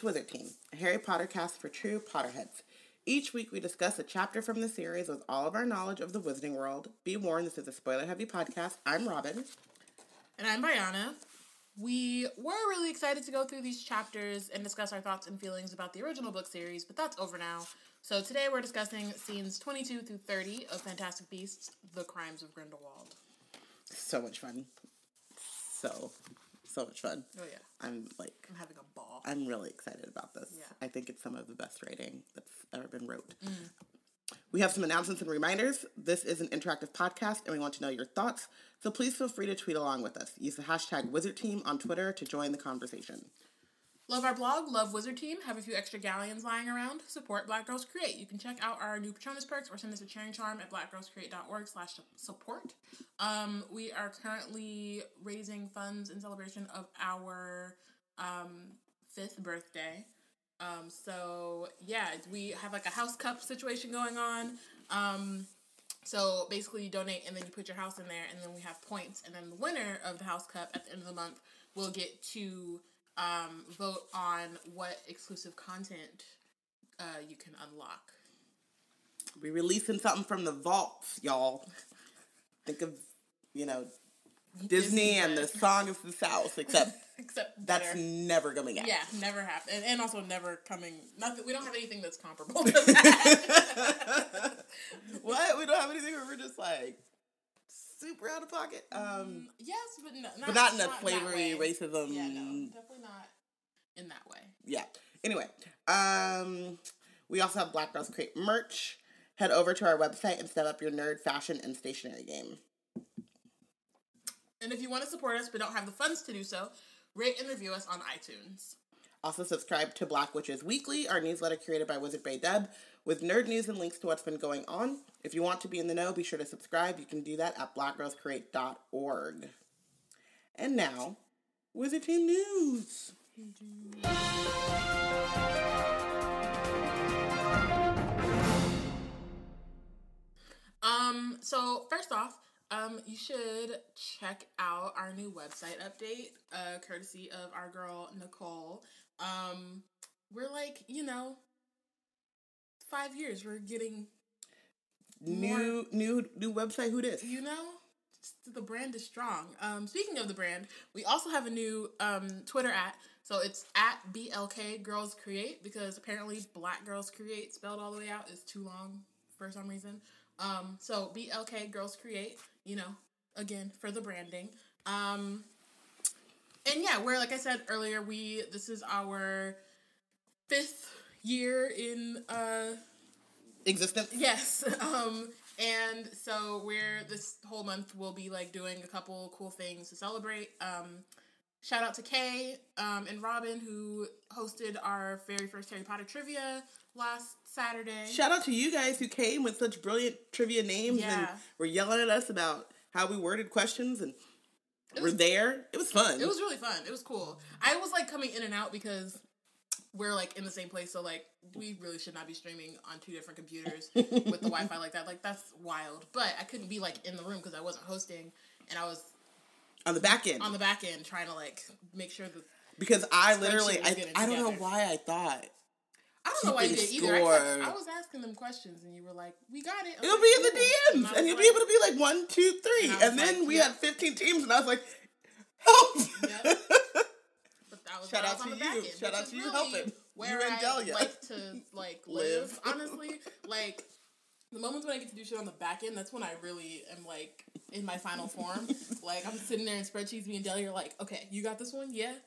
To Wizard Tea, a Harry Potter cast for true Potterheads. Each week we discuss a chapter from the series with all of our knowledge of the wizarding world. Be warned, this is a spoiler heavy podcast. I'm Robin. And I'm Brianna. We were really excited to go through these chapters and discuss our thoughts and feelings about the original book series, but that's over now. So today we're discussing scenes 22 through 30 of Fantastic Beasts: The Crimes of Grindelwald. So much fun. So, so much fun. Oh yeah, I'm like, I'm having a ball. I'm really excited about this. Yeah. I think it's some of the best writing that's ever been wrote. Mm. We have some announcements and reminders. This is an interactive podcast and we want to know your thoughts, so please feel free to tweet along with us. Use the hashtag WizardTea on Twitter to join the conversation. Love our blog, love Wizard Tea. Have a few extra galleons lying around. Support Black Girls Create. You can check out our new Patronus perks or send us a cheering charm at blackgirlscreate.org slash support. Um, we are currently raising funds in celebration of our um, fifth birthday. Um, so yeah, we have like a house cup situation going on. Um, so basically, you donate and then you put your house in there, and then we have points, and then the winner of the house cup at the end of the month will get to um, vote on what exclusive content uh, you can unlock. We releasing something from the vaults, y'all. Think of, you know, Disney, and the Song of the South, except Except that's never coming out. yeah, never happened, and, and also never coming. Nothing. We don't have anything that's comparable to that. what? We don't have anything where we're just like super out of pocket? Um, yes, but no, not, but not in a that flavory racism. Yeah, no, definitely not in that way. yeah. Anyway, um, we also have Black Girls Create merch. Head over to our website and set up your nerd fashion and stationery game. And if you want to support us but don't have the funds to do so, rate and review us on iTunes. Also, subscribe to Black Witches Weekly, our newsletter curated by Wizard Bay Deb, with nerd news and links to what's been going on. If you want to be in the know, be sure to subscribe. You can do that at blackgirlscreate.org. And now, Wizard Tea News. Um, so first off, um, you should check out our new website update, uh, courtesy of our girl Nicole. Um, we're like, you know, five years. We're getting, New, new, new website. Who this? you know, the brand is strong. Um, speaking of the brand, we also have a new um Twitter at. So it's at BLK Girls Create because apparently Black Girls Create spelled all the way out is too long for some reason. Um, so BLK Girls Create, you know, again for the branding. Um, and yeah, we're like I said earlier, we this is our fifth year in uh Existence. Yes. Um, and so we're this whole month we'll be like doing a couple cool things to celebrate. Um, shout out to Kay um, and Robin who hosted our very first Harry Potter trivia last Saturday. Shout out to you guys who came with such brilliant trivia names and were yelling at us about how we worded questions and It we're was- there. It was fun. It was really fun. It was cool. I was like coming in and out because we're like in the same place, so like we really should not be streaming on two different computers with the Wi-Fi like that. Like that's wild. But I couldn't be like in the room because I wasn't hosting, and I was on the back end. on the back end trying to like make sure that because I literally, I, I don't know why I thought I don't know why you did either. I, kept- I was asking them questions and you were like, "We got it." it'll be in the cool. And DMs and you'll like, be able to be like one, two, three, And and, then like, we yeah. had fifteen teams, and I was like, help! Yep. Was Shout I out was on to the back you. end, Shout out to you really helping. Where You and I Delia. like to like live, Live. honestly. Like the moments when I get to do shit on the back end, that's when I really am like in my final form. like I'm sitting there in spreadsheets, me and Delia are like, okay, you got this one, yeah.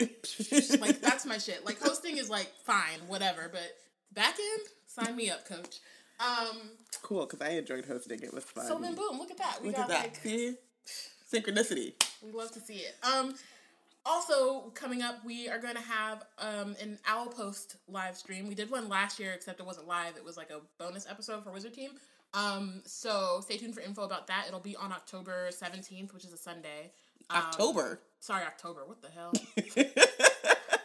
like that's my shit. Like hosting is like fine, whatever, but back end, sign me up, coach. Um, cool, because I enjoyed hosting. It was fun. so then boom, look at that. We Look got at that. like See? Synchronicity. We love to see it. Um, also coming up, we are going to have um an Owl Post live stream. We did one last year, except it wasn't live. It was like a bonus episode for Wizard Tea. Um, so stay tuned for info about that. It'll be on October seventeenth, which is a Sunday. Um, October. Sorry, October. What the hell?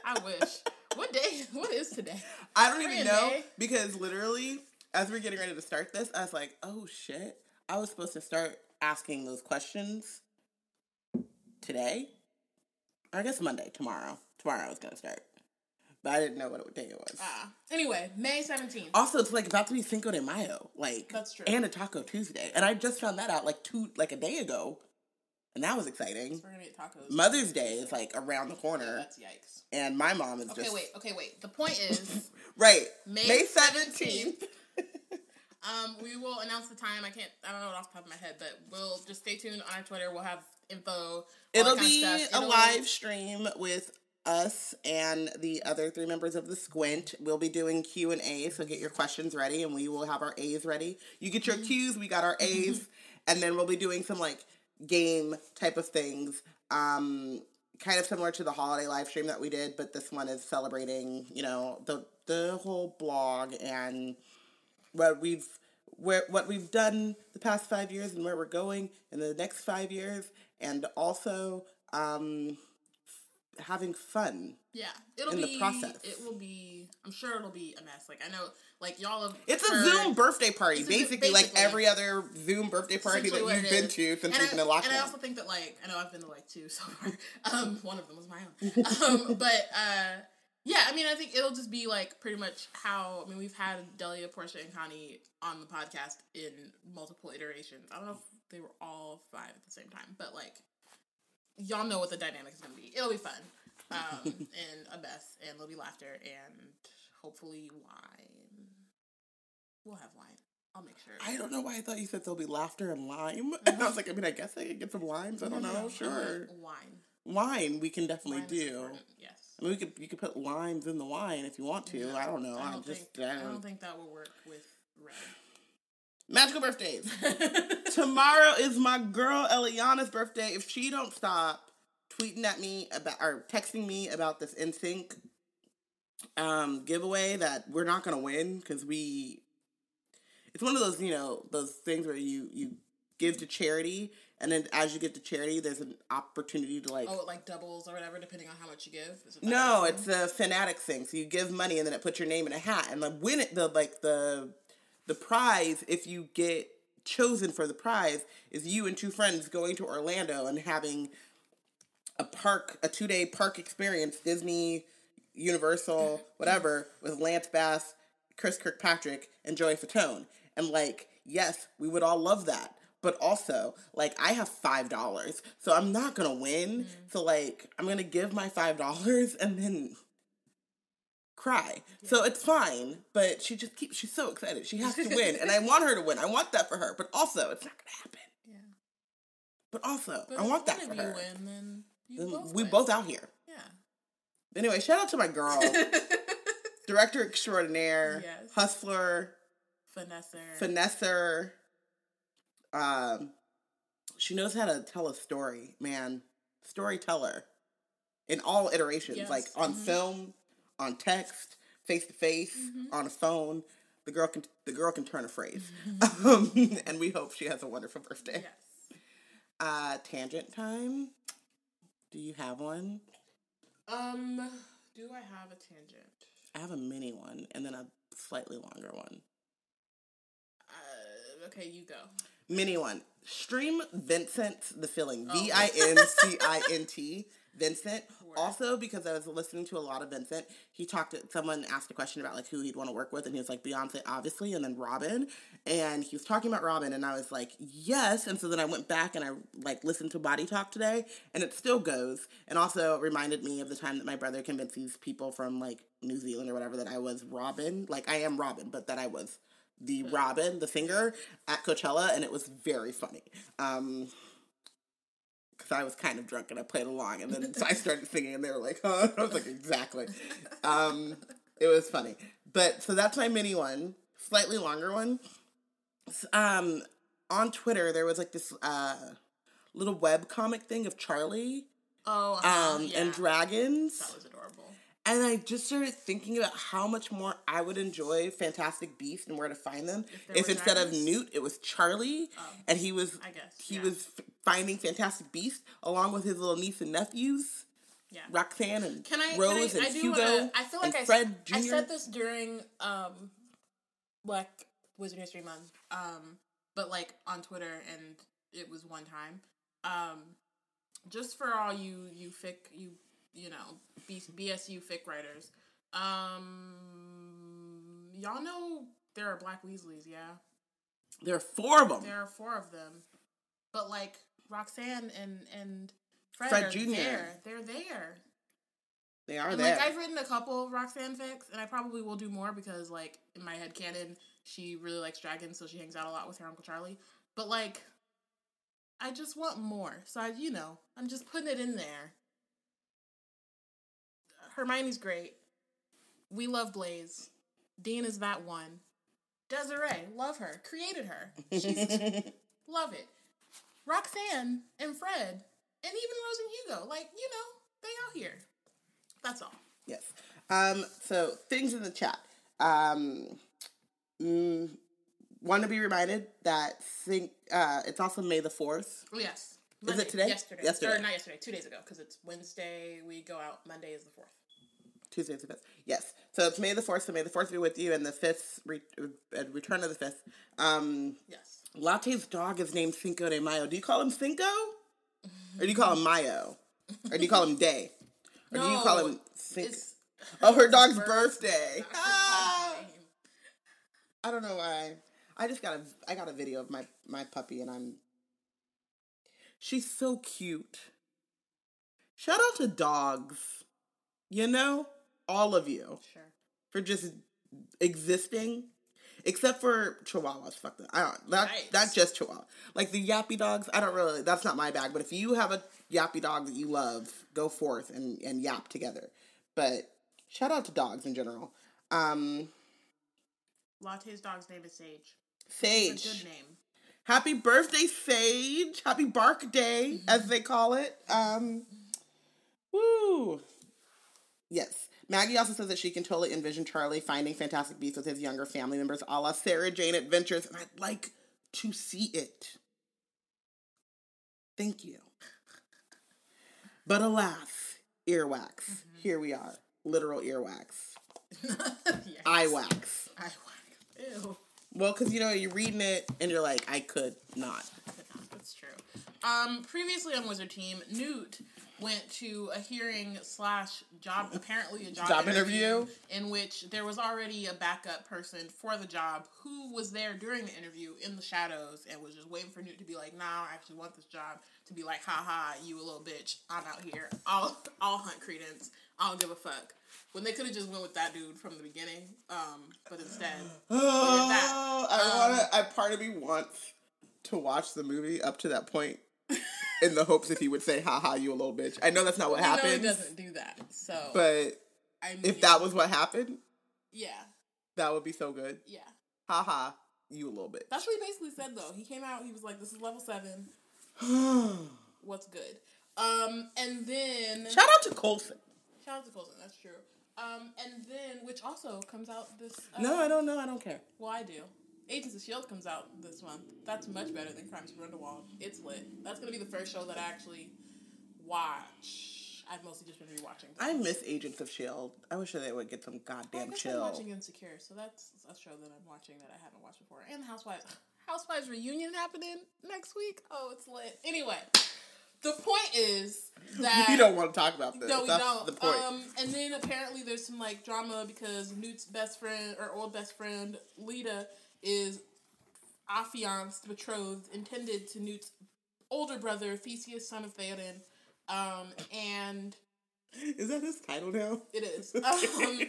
I wish. What day? What is today? I don't even know Day. because literally, as we're getting ready to start this, I was like, "Oh shit!" I was supposed to start asking those questions today. I guess Monday, tomorrow. Tomorrow I was gonna start, but I didn't know what day it was. Ah. Anyway, May 17th. Also, it's like about to be Cinco de Mayo, like That's true. and a Taco Tuesday, and I just found that out like two like a day ago, and that was exciting. We're gonna eat tacos. Mother's Day is like around the corner, That's yikes. and my mom is Okay, just Okay, wait. Okay, wait. The point is, right May May seventeenth. Um, we will announce the time. I can't. I don't know it off the top of my head, but we'll just stay tuned on our Twitter. We'll have info. It'll be a It'll- live stream with us and the other three members of the Squint. We'll be doing Q and A, so get your questions ready, and we will have our A's ready. You get your Mm-hmm. Q's, we got our A's, and then we'll be doing some like game type of things. Um, kind of similar to the holiday live stream that we did, but this one is celebrating, you know, the the whole blog and what we've where what we've done the past five years and where we're going in the next five years, and also um, having fun. Yeah, it'll in the process. It will be. I'm sure it'll be a mess. Like I know, like y'all have. It's a Zoom birthday party, a- basically, like every other Zoom birthday party that you've been is. to since and we've I, been in lockdown. And I also think that like I know I've been to like two so far. Um, one of them was my own. um, but uh, yeah, I mean I think it'll just be like pretty much how I mean we've had Delia, Portia, and Connie on the podcast in multiple iterations. I don't know if they were all five at the same time, but like y'all know what the dynamic is gonna be. It'll be fun. Um, and a mess, and there'll be laughter, and hopefully wine. We'll have wine. I'll make sure. I don't know why I thought you said there'll be laughter and lime. And I was like, I mean, I guess I could get some limes. I don't know. Sure. Wine. Wine, we can definitely Wine do. Yes. I mean, we could you could put limes in the wine if you want to. I don't know. I I, don't just think. I I don't- don't think that will work with red. magical birthdays. Tomorrow is my girl Eliana's birthday. If she don't stop tweeting at me about or texting me about this NSYNC um giveaway that we're not gonna win because we it's one of those you know those things where you you give to charity and then as you get to charity there's an opportunity to like oh, it like doubles or whatever, depending on how much you give. It no, it's a fanatic thing. So you give money and then it puts your name in a hat. And the win it the like the the prize if you get chosen for the prize is you and two friends going to Orlando and having a park a two day park experience, Disney, Universal, whatever, with Lance Bass, Chris Kirkpatrick, and Joey Fatone. And like, yes, we would all love that. But also, like, I have five dollars, so I'm not gonna win. Mm-hmm. So like, I'm gonna give my five dollars and then cry. So it's fine. But she just keeps. She's so excited. She has to win, and I want her to win. I want that for her. But also, it's not gonna happen. Yeah. But also, But I want that for her. win, then Then both we win. both out here. Yeah. Anyway, shout out to my girl, director extraordinaire, Yes. hustler, Vanessa. finesser. Um, she knows how to tell a story, man. Storyteller in all iterations, Yes. like on Mhm. film, on text, face to face, on a phone. The girl can the girl can turn a phrase, Mm-hmm. um, and we hope she has a wonderful birthday. yes. Uh, tangent time. Do you have one? Um. Do I have a tangent? I have a mini one and then a slightly longer one. Uh, okay, you go. Mini one. Stream Vincint the Feeling. Oh. V I N C I N T. Vincint. Also, because I was listening to a lot of Vincint, he talked to someone asked a question about like who he'd want to work with, and he was like Beyonce, obviously, and then Robyn. And he was talking about Robyn, and I was like, yes. And so then I went back and I like listened to Body Talk today, and it still goes. And also reminded me of the time that my brother convinced these people from like New Zealand or whatever that I was Robyn. Like I am Robin, but that I was the Robyn, the singer, at Coachella, and it was very funny. Um, because I was kind of drunk and I played along, and then so I started singing, and they were like, "Huh?" I was like, "Exactly." Um, it was funny, but so that's my mini one, slightly longer one. Um, on Twitter, there was like this uh little web comic thing of Charlie Oh, uh-huh, um yeah. and dragons. That was adorable. And I just started thinking about how much more I would enjoy Fantastic Beasts and where to find them If if, instead of? Newt, it was Charlie, Oh. and he was I guess, he yeah. was finding Fantastic Beasts along with his little niece and nephews, Yeah. Roxanne and Can I? Rose can I, and I do Hugo wanna, I feel like and Fred Jr. I said this during um, Black Wizard History Month, um, but like on Twitter, and it was one time. Um, just for all you you fic you you know B- BSU fic writers, Um, y'all know there are Black Weasleys, yeah. There are four of them. There are four of them, but like Roxanne and and Fred, Fred Jr.. there. They're there. They are And there. like I've written a couple of Roxanne fics, and I probably will do more because like in my head canon, she really likes dragons, so she hangs out a lot with her uncle Charlie. But like, I just want more, so I, you know, I'm just putting it in there. Hermione's great. We love Blaise. Dean is that one. Desiree, love her. Created her. She's love it. Roxanne and Fred, and even Rose and Hugo, like you know, they out here. That's all. Yes. Um, so things in the chat. Um, mm, want to be reminded that think uh, it's also May the fourth. Oh, yes. Is it today? Yesterday. Yesterday. Or not yesterday, two days ago, because it's Wednesday, we go out, Monday is the 4th. Tuesday's the fifth. Yes. So it's May the fourth. So May the fourth be with you, and the fifth re- uh, return of the fifth. Um, Yes. Latte's dog is named Cinco de Mayo. Do you call him Cinco, or do you call him Mayo, or do you call him Day, or do you call him Cinco? Oh, her dog's birth- birthday. Ah! I don't know why. I just got a I got a video of my my puppy and I'm She's so cute. Shout out to dogs. You know? All of you Sure. for just existing. Except for chihuahuas. Fuck that. I don't that Right. that's just chihuahua. Like the yappy dogs, I don't really that's not my bag. But if you have a yappy dog that you love, go forth and, and yap together. But shout out to dogs in general. Um Latte's dog's name is Sage. Sage. Good name. Happy birthday, Sage. Happy Bark Day, as they call it. Um, woo. Yes. Maggie also says that she can totally envision Charlie finding Fantastic Beasts with his younger family members, a la Sarah Jane Adventures, and I'd like to see it. Thank you. But alas, earwax. Here we are. Literal earwax. yes. Eye wax. I Ew. Well, because you know, you're reading it and you're like, I could not. That's true. Um, previously on Wizard Tea, Newt went to a hearing slash job, apparently a job, Job interview? in which there was already a backup person for the job who was there during the interview in the shadows and was just waiting for Newt to be like, "Nah, I actually want this job." To be like, "Ha ha, you a little bitch. I'm out here. I'll I'll hunt Credence. I don't give a fuck." When they could have just went with that dude from the beginning, um, but instead, Oh, I Um, want. I part of me wants to watch the movie up to that point, in the hopes that he would say, "Ha ha, you a little bitch." I know that's not what happened, he doesn't do that. So, but I mean, if that was what happened, yeah, that would be so good. yeah. Ha ha, you a little bitch. That's what he basically said though. He came out, he was like, This is level seven. What's good? Um, and then Shout out to Coulson. shout out to Coulson, that's true. Um, and then which also comes out this uh, No, I don't know. I don't care. Well I do. Agents of Shield comes out this month. That's much better than Crimes of Grindelwald. It's lit. That's gonna be the first show that I actually watch. I've mostly just been rewatching. I miss Agents of Shield. I wish they would get some I goddamn I'm chill. watching Insecure, so that's a show that I'm watching that I haven't watched before. And Housewives. Housewives reunion happening next week. Oh, it's lit. Anyway, the point is that we don't want to talk about this. No, we That's don't. the point. Um, and then apparently there's some like drama because Newt's best friend or old best friend Leta is affianced, betrothed, intended to Newt's older brother Theseus, son of Theoden. Um, and Is that his title now? it is. Um,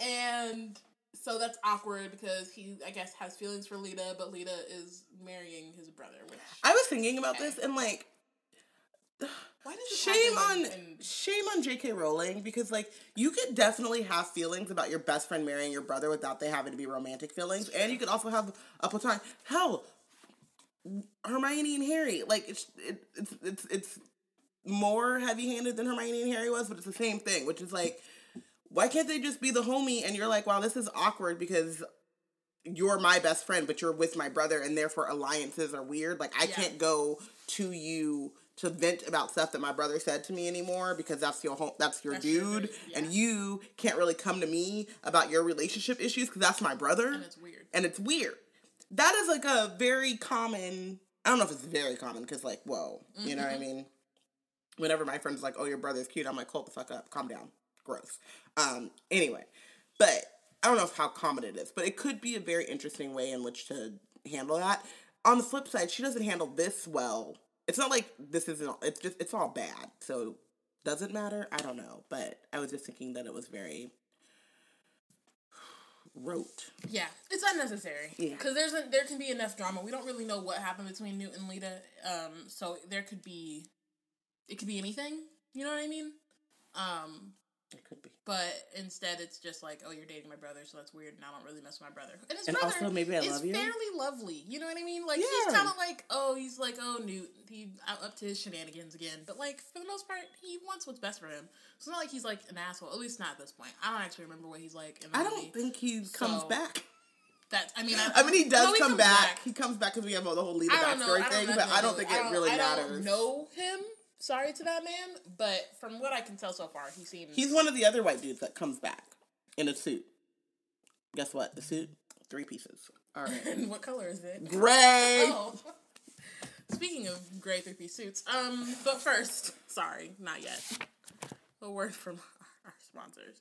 and so that's awkward because he, I guess, has feelings for Leta, but Leta is marrying his brother. Which I was thinking about this and like why does shame on happen in- in- shame on J.K. Rowling because like you could definitely have feelings about your best friend marrying your brother without they having to be romantic feelings, and you could also have a platonic. Hell, Hermione and Harry, like it's it, it's it's it's more heavy handed than Hermione and Harry was, but it's the same thing, which is like, why can't they just be the homie? And you're like, wow, this is awkward because you're my best friend, but you're with my brother, and therefore alliances are weird. Like I Yeah. can't go to you to vent about stuff that my brother said to me anymore because that's your home, that's your That's dude, yeah. and you can't really come to me about your relationship issues because that's my brother, and it's weird. and it's weird. That is like a very common. I don't know if it's very common because like, whoa, you know what I Mm-hmm. mean. Whenever my friends like, "Oh, your brother's cute," I'm like, "Hold the fuck up, calm down, gross. Um, anyway, but I don't know how common it is, but it could be a very interesting way in which to handle that. On the flip side, she doesn't handle this well. It's not like this isn't. It's just it's all bad. So does it matter? I don't know, but I was just thinking that it was very rote. Yeah, it's unnecessary. Yeah. because there's a, there can be enough drama. We don't really know what happened between Newt and Leta. Um, so there could be, it could be anything. You know what I mean? Um, It could be. but instead it's just like, oh, you're dating my brother, so that's weird, and I don't really mess with my brother. And his And brother also, maybe I is love you. fairly lovely. You know what I mean? Like Yeah. he's kind of like, oh, he's like, oh, Newt, he up to his shenanigans again. But like for the most part, he wants what's best for him. So it's not like he's like an asshole. At least not at this point. I don't actually remember what he's like. In the I don't think he comes back. That I mean, I, I mean, he does No, he come comes back. He comes back because we have all the whole Leta I backstory I thing, but I don't think it I really I matters. don't know him. Sorry to that man, but from what I can tell so far, he seems He's one of the other white dudes that comes back in a suit. Guess what? The suit, three pieces. All right, And what color is it? gray. Oh. Speaking of gray three piece suits, um, but first, sorry, not yet. A word from our sponsors.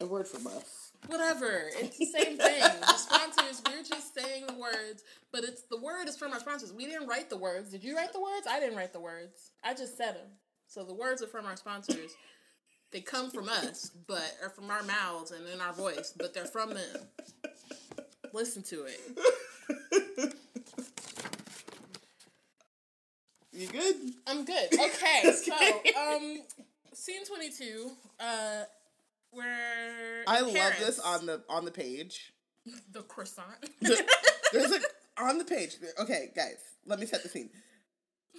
A word from us. Whatever, it's the same thing. The sponsors, we're just saying the words, but it's the word is from our sponsors. We didn't write the words. Did you write the words? I didn't write the words. I just said them. So the words are from our sponsors. They come from us, but are from our mouths and in our voice, but they're from them. Listen to it. You good? I'm good. Okay, so um, scene twenty two, uh, where I love Paris, this on the on the page. the croissant. There's a on the page. Okay, guys, let me set the scene.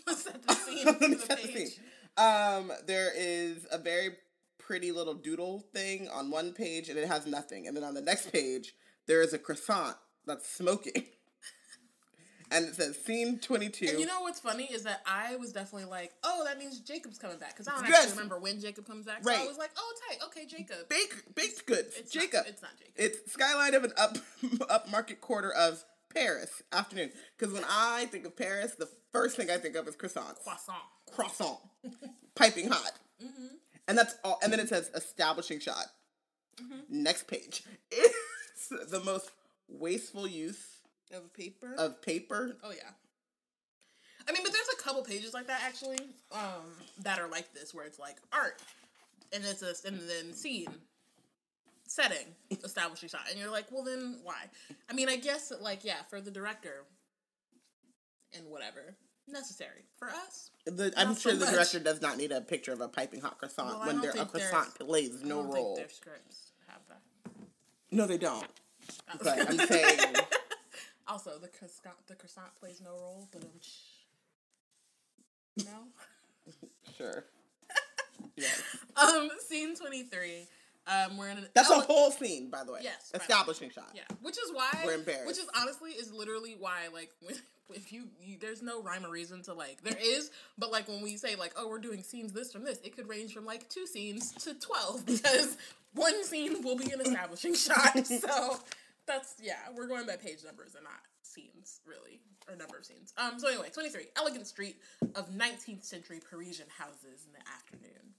Set the scene let me the set the scene. Um, there is a very pretty little doodle thing on one page, and it has nothing. And then on the next page, there is a croissant that's smoking, and it says "Scene 22." And you know what's funny is that I was definitely like, oh, that means Jacob's coming back because I don't Yes. actually remember when Jacob comes back. So Right. I was like, oh, tight, okay, Jacob. Bake, baked goods, It's Jacob. Not, it's not Jacob. It's skyline of an up upmarket quarter of Paris afternoon. Because when I think of Paris, the first thing I think of is croissants, Croissant. croissant, piping hot, mm-hmm. and that's all. And then it says establishing shot. Mm-hmm. Next page. It's the most wasteful use Of paper. of paper. oh yeah. I mean, but there's a couple pages like that actually, um, that are like this, where it's like art, and it's a and then scene, setting, establishing shot, and you're like, well, then why? I mean, I guess that, like yeah, for the director, and whatever necessary for us. The, I'm sure so the much. director does not need a picture of a piping hot croissant Well, when there, a croissant plays I no don't role. Think their scripts have that. No, they don't. Oh. But I'm saying, Also, the croissant, the croissant plays no role, but um, no. sure. Yes. Um, scene twenty three. Um, we're in an That's ele- a whole scene, by the way. Yes, by the way. Establishing shot. Yeah, which is why We're embarrassed. Which is honestly is literally why like when, if you, you there's no rhyme or reason to like there is, but like when we say like oh we're doing scenes this from this, it could range from like two scenes to twelve because one scene will be an establishing shot. So that's yeah, we're going by page numbers and not scenes really or number of scenes. Um. So anyway, twenty three, elegant street of nineteenth century Parisian houses in the afternoon.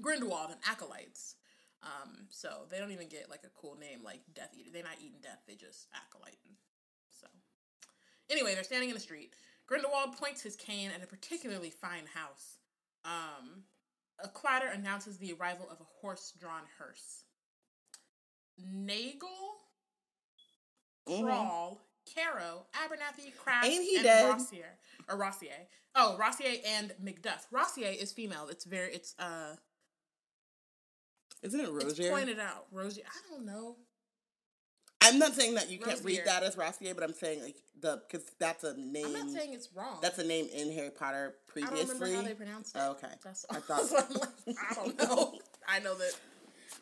Grindelwald and acolytes. Um, so they don't even get like a cool name like Death Eater. They're not eating death, they just acolyte. So anyway, they're standing in the street. Grindelwald points his cane at a particularly fine house. Um, a clatter announces the arrival of a horse-drawn hearse. Nagel. Krall, Carrow, Abernathy, Krafft, Ain't he and dead? Rossier. Or Rossier. Oh, Rossier and Macduff. Rossier is female. It's very it's uh Isn't it it's Rosier? pointed out. Rosie I don't know. I'm not saying that you can't read that as Rossier, but I'm saying like the because that's a name. I'm not saying it's wrong. that's a name in Harry Potter previously. I don't remember how they pronounced it. Oh, okay. That's I I thought-. I'm like, I don't know. I know that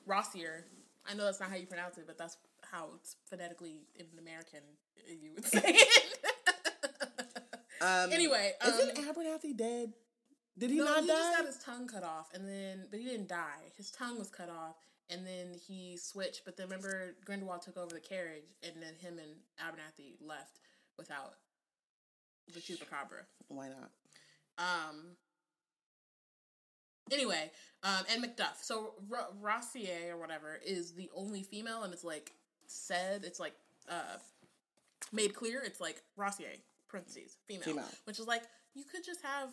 Rossier. I know that's not how you pronounce it, but that's how it's phonetically in American. You would say it. Um, Anyway, isn't um, Abernathy dead? Did he no, not he die? just got his tongue cut off, and then but he didn't die. His tongue was cut off, and then he switched. But then remember, Grindelwald took over the carriage, and then him and Abernathy left without the chupacabra. Why not? Um, Anyway, um, and Macduff. So R- Rossier or whatever is the only female, and it's like said, it's like uh, made clear. It's like Rossier, parentheses, female, Female. which is like you could just have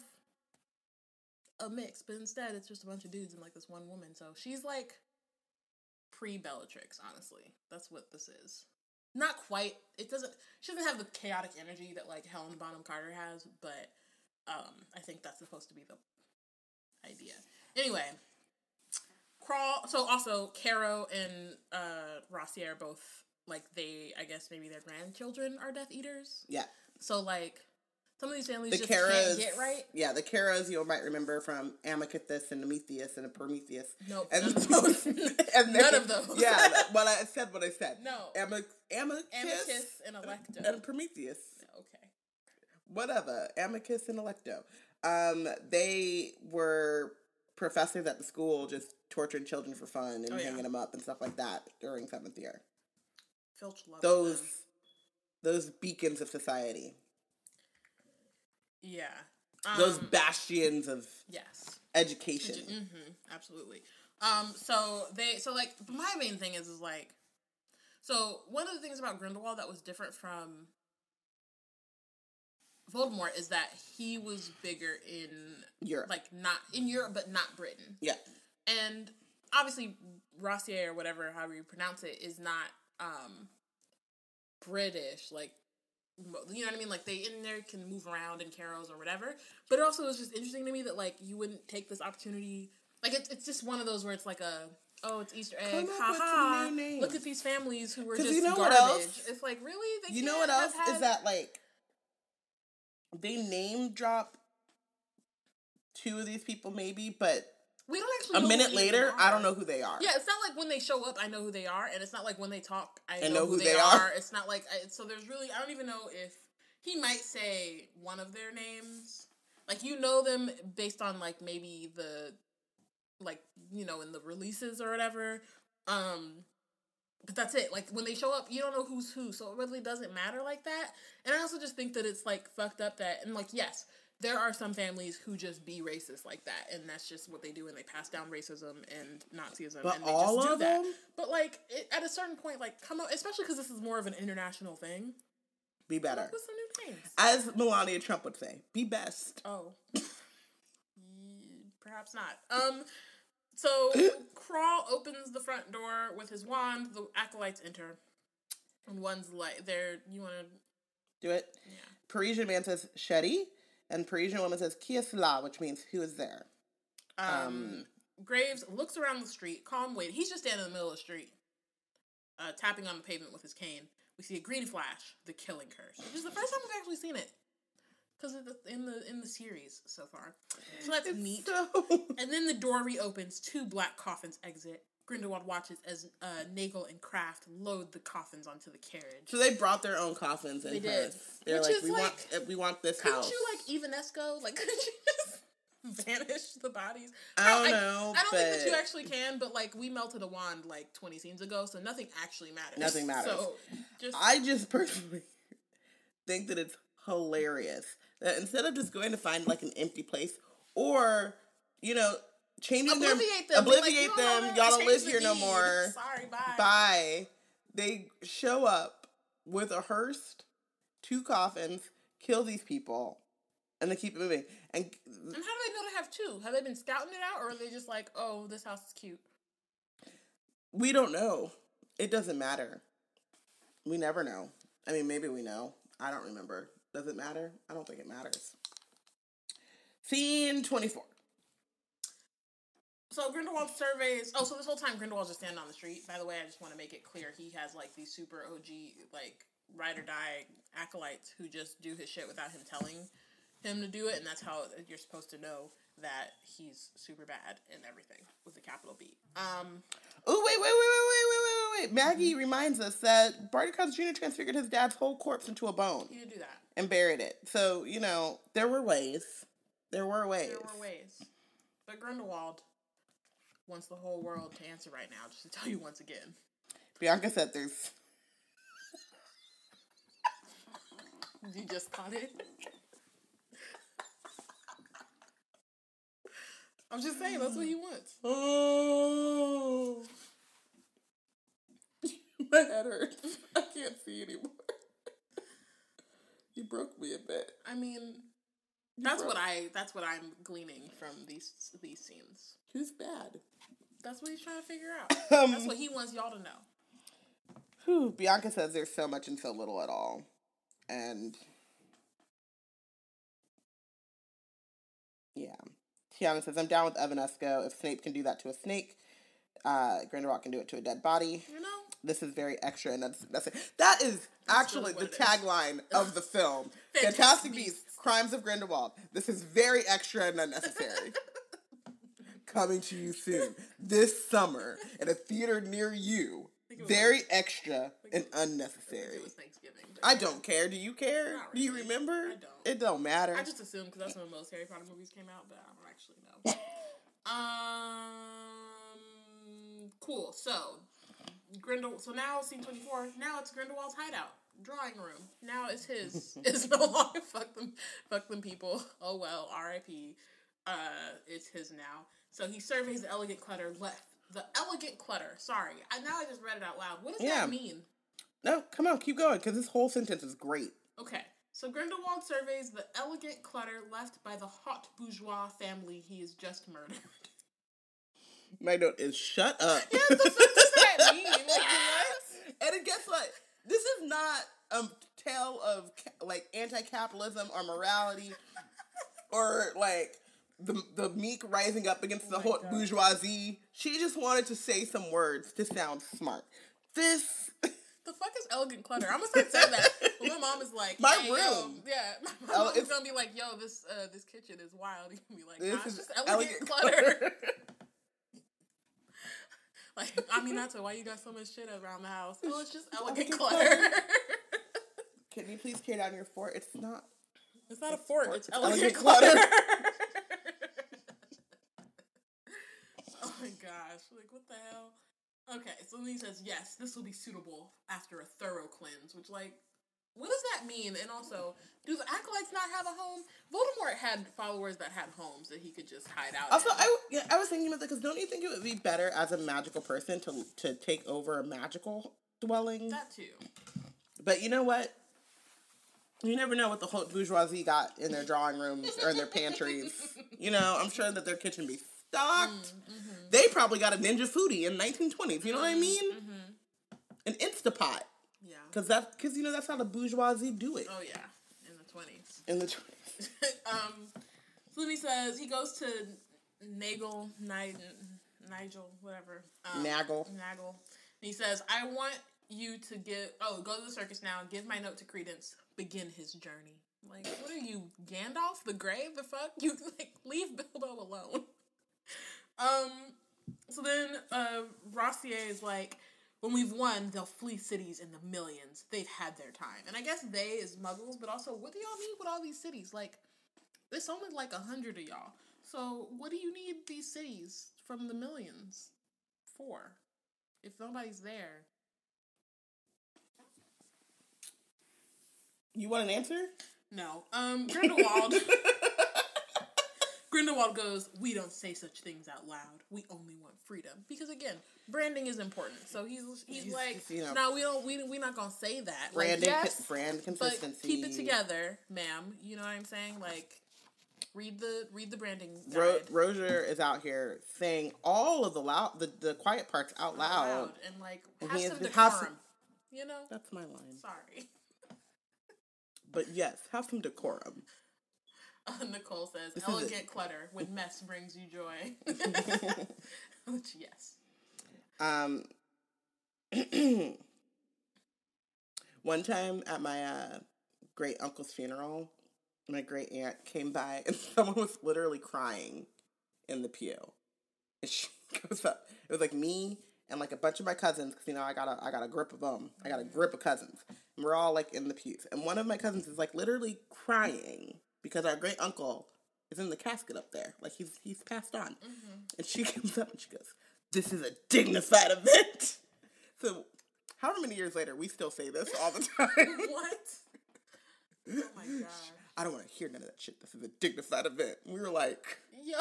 a mix, but instead it's just a bunch of dudes and like this one woman. So she's like pre Bellatrix, honestly. That's what this is. Not quite. It doesn't. She doesn't have the chaotic energy that like Helen Bonham Carter has, but um, I think that's supposed to be the idea. Anyway, Krall. So also, Carrow and uh, Rossier are both like they. I guess maybe their grandchildren are Death Eaters. Yeah. So like some of these families The just Carrows, can't get right. yeah, the Carrows you might remember from Amycus and Amethyst and Prometheus. Nope, and none of those, those. and None of those. Yeah, well, I said what I said. No. Amy- Amycus, Amicus and Alecto. and Prometheus. okay. whatever, Amycus and Alecto. Um, they were professors at the school, just torturing children for fun and Oh, yeah. hanging them up and stuff like that during seventh year. Filch loved Those, them. those beacons of society, Yeah. those Um, bastions of yes. education. Mm-hmm. Absolutely. Um. So they. So like my main thing is is like. So one of the things about Grindelwald that was different from Voldemort is that he was bigger in Europe, like not in Europe but not Britain. yeah, and obviously Rossier or whatever however you pronounce it is not um British like you know what I mean? Like they in there can move around in carols or whatever. But it also was just interesting to me that like you wouldn't take this opportunity like it's, it's just one of those where it's like a oh it's Easter egg Come up ha ha look at these families who were just you know what garbage. else? it's like really? They you know what else? Have is that like they name drop two of these people maybe, but we don't actually a know minute later, I don't know who they are. Yeah, it's not like when they show up, I know who they are, and it's not like when they talk, I, I know, who, they, are. are. It's not like I, so. There's really I don't even know if he might say one of their names. Like you know them based on like maybe the like you know in the releases or whatever. Um but that's it. Like when they show up, you don't know who's who, so it really doesn't matter like that. And I also just think that it's like fucked up that and like yes, there are some families who just be racist like that, and that's just what they do, and they pass down racism and Nazism, But and they all just do of that. them? But like it, at a certain point, like come up, especially because this is more of an international thing. Be better. with some new names. As Melania Trump would say, be best. Oh, perhaps not. Um, so Krall opens the front door with his wand. The acolytes enter, and one's like, "There, you want to?" Do it. Yeah. Parisian man says Shetty, and Parisian woman says Qui est là, which means who is there. Um, Graves looks around the street, calm, wait. He's just standing in the middle of the street, uh, tapping on the pavement with his cane. We see a green flash, the killing curse, which is the first time we've actually seen it, because in the in the series so far. So that's neat. So And then the door reopens. Two black coffins exit. Grindelwald watches as uh, Nagel and Kraft load the coffins onto the carriage. So they brought their own coffins in they did. They're Which like, we like- want, we want this Couldn't house. you like Evanesco? Like, couldn't you just vanish the bodies? I don't know, I don't think that you actually can, but like we melted a wand like twenty scenes ago, so nothing actually matters. Nothing matters. So just I just personally think that it's hilarious that instead of just going to find like an empty place or you know changing their obliviate them. Be like, them, y'all don't live here no more. Sorry, bye. Bye. They show up with a hearse, two coffins, kill these people, and they keep it moving. And And how do they know to have two? Have they been scouting it out, or are they just like, oh, this house is cute? we don't know. It doesn't matter. We never know. I mean, maybe we know. I don't remember. Does it matter? I don't think it matters. Scene 24. So Grindelwald surveys. Oh, so this whole time Grindelwald's just standing on the street. By the way, I just want to make it clear he has like these super OG like ride or die acolytes who just do his shit without him telling him to do it, and that's how you're supposed to know that he's super bad and everything with a capital B. Um, Oh, wait, wait, wait, wait, wait, wait, wait, wait, wait. Maggie reminds us that Barty Crouch Jr. transfigured his dad's whole corpse into a bone he did do that. And buried it. So, you know, there were ways. There were ways. There were ways, but Grindelwald wants the whole world to answer right now. Just to tell you once again. Bianca said there's. You just caught it. I'm just saying that's what he wants. Oh, my head hurts. I can't see anymore. Broke me a bit. I mean, that's broke- what I that's what I'm gleaning from these these scenes. Who's bad? That's what he's trying to figure out. Um, That's what he wants y'all to know. Whew, Bianca says there's so much and so little at all. And yeah. Tiana says, I'm down with Evanesco. If Snape can do that to a snake, uh, Grindelwald can do it to a dead body. You know? This is very extra, and that's, that's it. That is actually really the what it is. tagline of the film. Fantastic Fantastic Beasts. Beasts, Crimes of Grindelwald. This is very extra and unnecessary. Coming to you soon. This summer at a theater near you. Think it was Very extra and It unnecessary. was Thanksgiving. I don't care. Do you care? Not Do you remember? I don't. It don't matter. I just assume because that's when most Harry Potter movies came out, but I don't actually know. um, cool. So, Grindel. So now scene twenty four. Now it's Grindelwald's hideout, drawing room. Now it's his. it's no longer fuck them, fuck them people. Oh well, R.I.P. Uh, it's his now. So he surveys the elegant clutter left. The elegant clutter. Sorry, I now I just read it out loud. What does Yeah. that mean? no, come on, keep going, because this whole sentence is great. Okay, so Grindelwald surveys the elegant clutter left by the hot bourgeois family he has just murdered. My note is shut up. Yeah, what the fuck does that mean? Like, what? And it gets like this is not a tale of like anti-capitalism or morality or like the the meek rising up against the my hot God. bourgeoisie. She just wanted to say some words to sound smart. This The fuck is elegant clutter? I'm gonna start saying that. When my mom is like, My hey, yo, room. yeah, my Oh, mom's it's- gonna be like, yo, this uh, this kitchen is wild. You can be like, nah, it's just elegant, clutter. Like, I mean, that's why you got so much shit around the house. Oh, it's just elegant clutter. Can you please tear down your fort? It's not. It's not a fort. It's, It's elegant, elegant clutter. clutter. oh my gosh! Like what the hell? Okay, so then he says, "Yes, this will be suitable after a thorough cleanse." Which, like, what does that mean? And also, do the acolytes not have a home? Voldemort had followers that had homes that he could just hide out. Also, in. I yeah, I was thinking about that because don't you think it would be better as a magical person to to take over a magical dwelling? that too. But you know what? You never know what the haute bourgeoisie got in their drawing rooms or in their pantries. You know, I'm sure that their kitchen be stocked. Mm, mm-hmm. They probably got a Ninja Foodi in 1920s. You know what I mm, mean? Mm-hmm. An Instapot. Because that because you know that's how the bourgeoisie do it Oh yeah, in the twenties. in the 20s. um, he says he goes to Nagel, Ni- Nigel, whatever. Um, Nagel. Nagel. And he says, I want you to give, oh, go to the circus now and give my note to Credence. Begin his journey. Like, what are you, Gandalf the Grey? The fuck? You, like, leave Bilbo alone. Um, so then, uh, Rossier is like, when we've won, they'll flee cities in the millions. They've had their time. And I guess they is muggles, but also, what do y'all need with all these cities? Like, there's only like a hundred of y'all. So what do you need these cities from the millions for? If nobody's there. You want an answer? No. Um Grindelwald Grindelwald goes, We don't say such things out loud. We only want freedom. Because again, branding is important. So he's he's, He's- like, you know- no, we don't we we're not gonna say that. Branding, like, yes, brand but consistency. keep it together, ma'am. You know what I'm saying? Like read the read the branding guide. Ro- Roger is out here saying all of the loud, the, the quiet parts out out loud. loud and like And have some decorum. some- You know? That's my line. Sorry. But yes, have some decorum. Nicole says, This elegant clutter when mess brings you joy. Which, yes. Um, one time at my uh, great uncle's funeral, my great aunt came by and someone was literally crying in the pew. And she goes up. It was like me and like a bunch of my cousins because you know I got a I got a grip of them. I got a grip of cousins. And we're all like in the pews. And one of my cousins is like literally crying because our great uncle is in the casket up there. Like he's he's passed on. Mm-hmm. And she comes up and she goes, This is a dignified event. So however many years later, we still say this all the time. What? Oh my god. I don't want to hear none of that shit. This is a dignified event. We were like, Yo,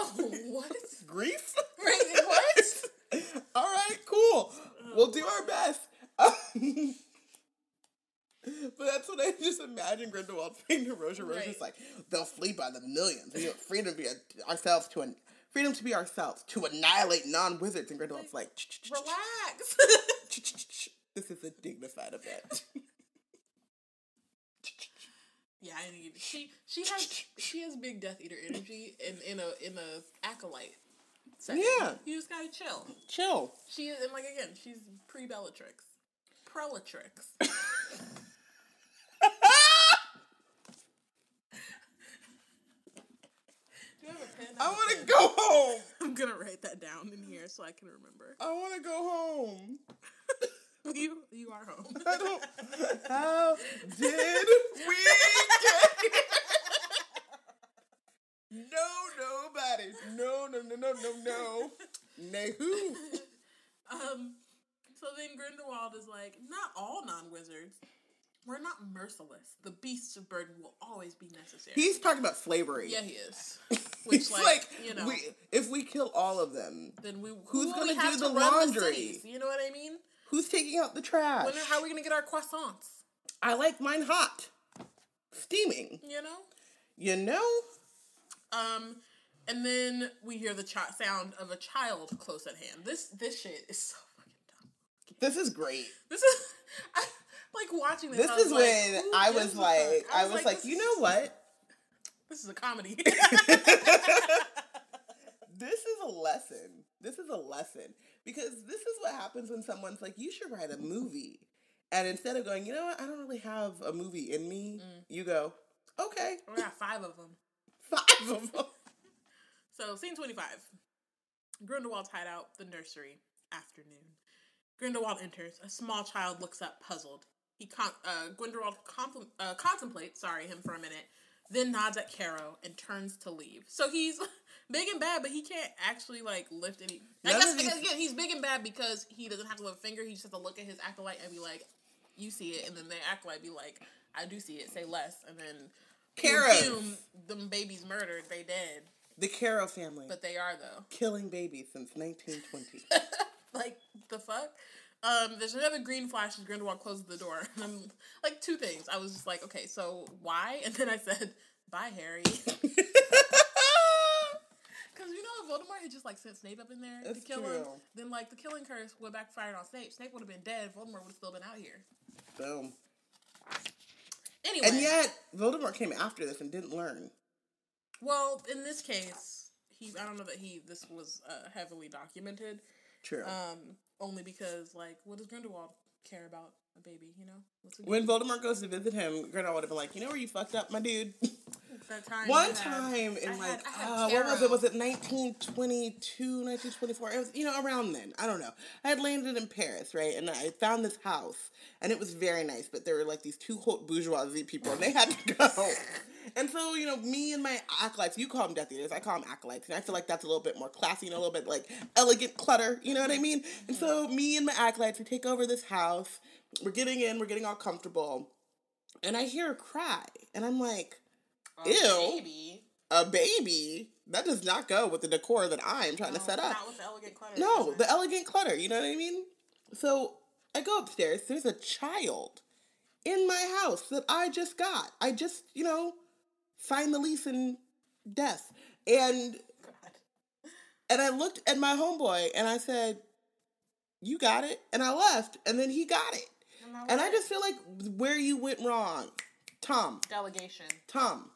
what? grief? Right, what? All right, cool. We'll do our best. but that's what I just imagine Grindelwald saying to Rosa. Rosa's Right. like, they'll flee by the millions. Know, freedom to be a- ourselves to an freedom to be ourselves to annihilate non wizards. And Grindelwald's like, Relax. this is a dignified event. yeah, I need. She she has she has big Death Eater energy in in a in a acolyte. Setting. Yeah. you just gotta chill. Chill. She is, and like again, she's pre Bellatrix, Prelatrix. Do you have a pen? I want to go home. I'm gonna write that down in here so I can remember. I want to go home. You you are home. I don't. How did we get here? No, nobody. No, no, no, no, no, no. Nay, who? Um, so then Grindelwald is like, not all non wizards. We're not merciless. The beasts of burden will always be necessary. He's talking about slavery. yeah, he is. Which, like, like, you know, we, if we kill all of them, then we who's gonna do the laundry? cities? You know what I mean? who's taking out the trash? When, how are we gonna get our croissants? I like mine hot, steaming. You know. You know? Um, and then we hear the sound of a child close at hand. This this shit is so fucking dumb. This is great. This is I, like watching this. This I was is like, when I was like. I was like, this you know what? This is a comedy. this is a lesson. This is a lesson because this is what happens when someone's like, "You should write a movie," and instead of going, "You know what? I don't really have a movie in me," you go, "Okay, we got five of them. five of them." So, scene 25. Grindelwald's hideout, the nursery, afternoon. Grindelwald enters. A small child looks up, puzzled. He con- uh, Grindelwald compl- uh, contemplates, sorry, him for a minute, then nods at Carrow and turns to leave. So he's big and bad, but he can't actually like lift any. I guess, I guess again, he's big and bad because he doesn't have to lift a finger. He just has to look at his acolyte and be like, "You see it," and then the acolyte be like, "I do see it. Say less." And then Carrows. boom, them babies murdered. They dead. The Carrow family But they are though. killing babies since 1920. like the fuck. Um, there's another green flash as Grindelwald closes the door. And I'm like two things. I was just like, okay, so why? And then I said, bye, Harry. Because you know, if Voldemort had just like sent Snape up in there That's to kill him, then like the killing curse would have backfired on Snape. Snape would have been dead. Voldemort would have still been out here. Boom. Anyway, And yet, Voldemort came after this and didn't learn. well, in this case, he I don't know that he this was uh, heavily documented. True. Um, only because like, what does Grindelwald care about a baby? You know, when Voldemort goes to visit him, Grindelwald would have been like, "You know where you fucked up, my dude." time One time in I like, uh, what was it? Was it 1922, 1924? It was, you know, around then. I don't know. I had landed in Paris, right? And I found this house, and it was very nice, but there were like these two haute bourgeoisie people, and they had to go. and so, you know, me and my acolytes, you call them Death Eaters, I call them acolytes, and I feel like that's a little bit more classy and a little bit like elegant clutter, you know what I mean? And so, me and my acolytes, we take over this house, we're getting in, we're getting all comfortable, and I hear a cry, and I'm like, A Ew. baby. a baby that does not go with the decor that I'm trying to set up. Not with the elegant clutter. No, the elegant clutter. You know what I mean? So I go upstairs. There's a child in my house that I just got. I just, you know, signed the lease in death, and and I looked at my homeboy and I said, "You got it," and I left, and then he got it, And, and I just feel like where you went wrong, Tom. delegation. Tom,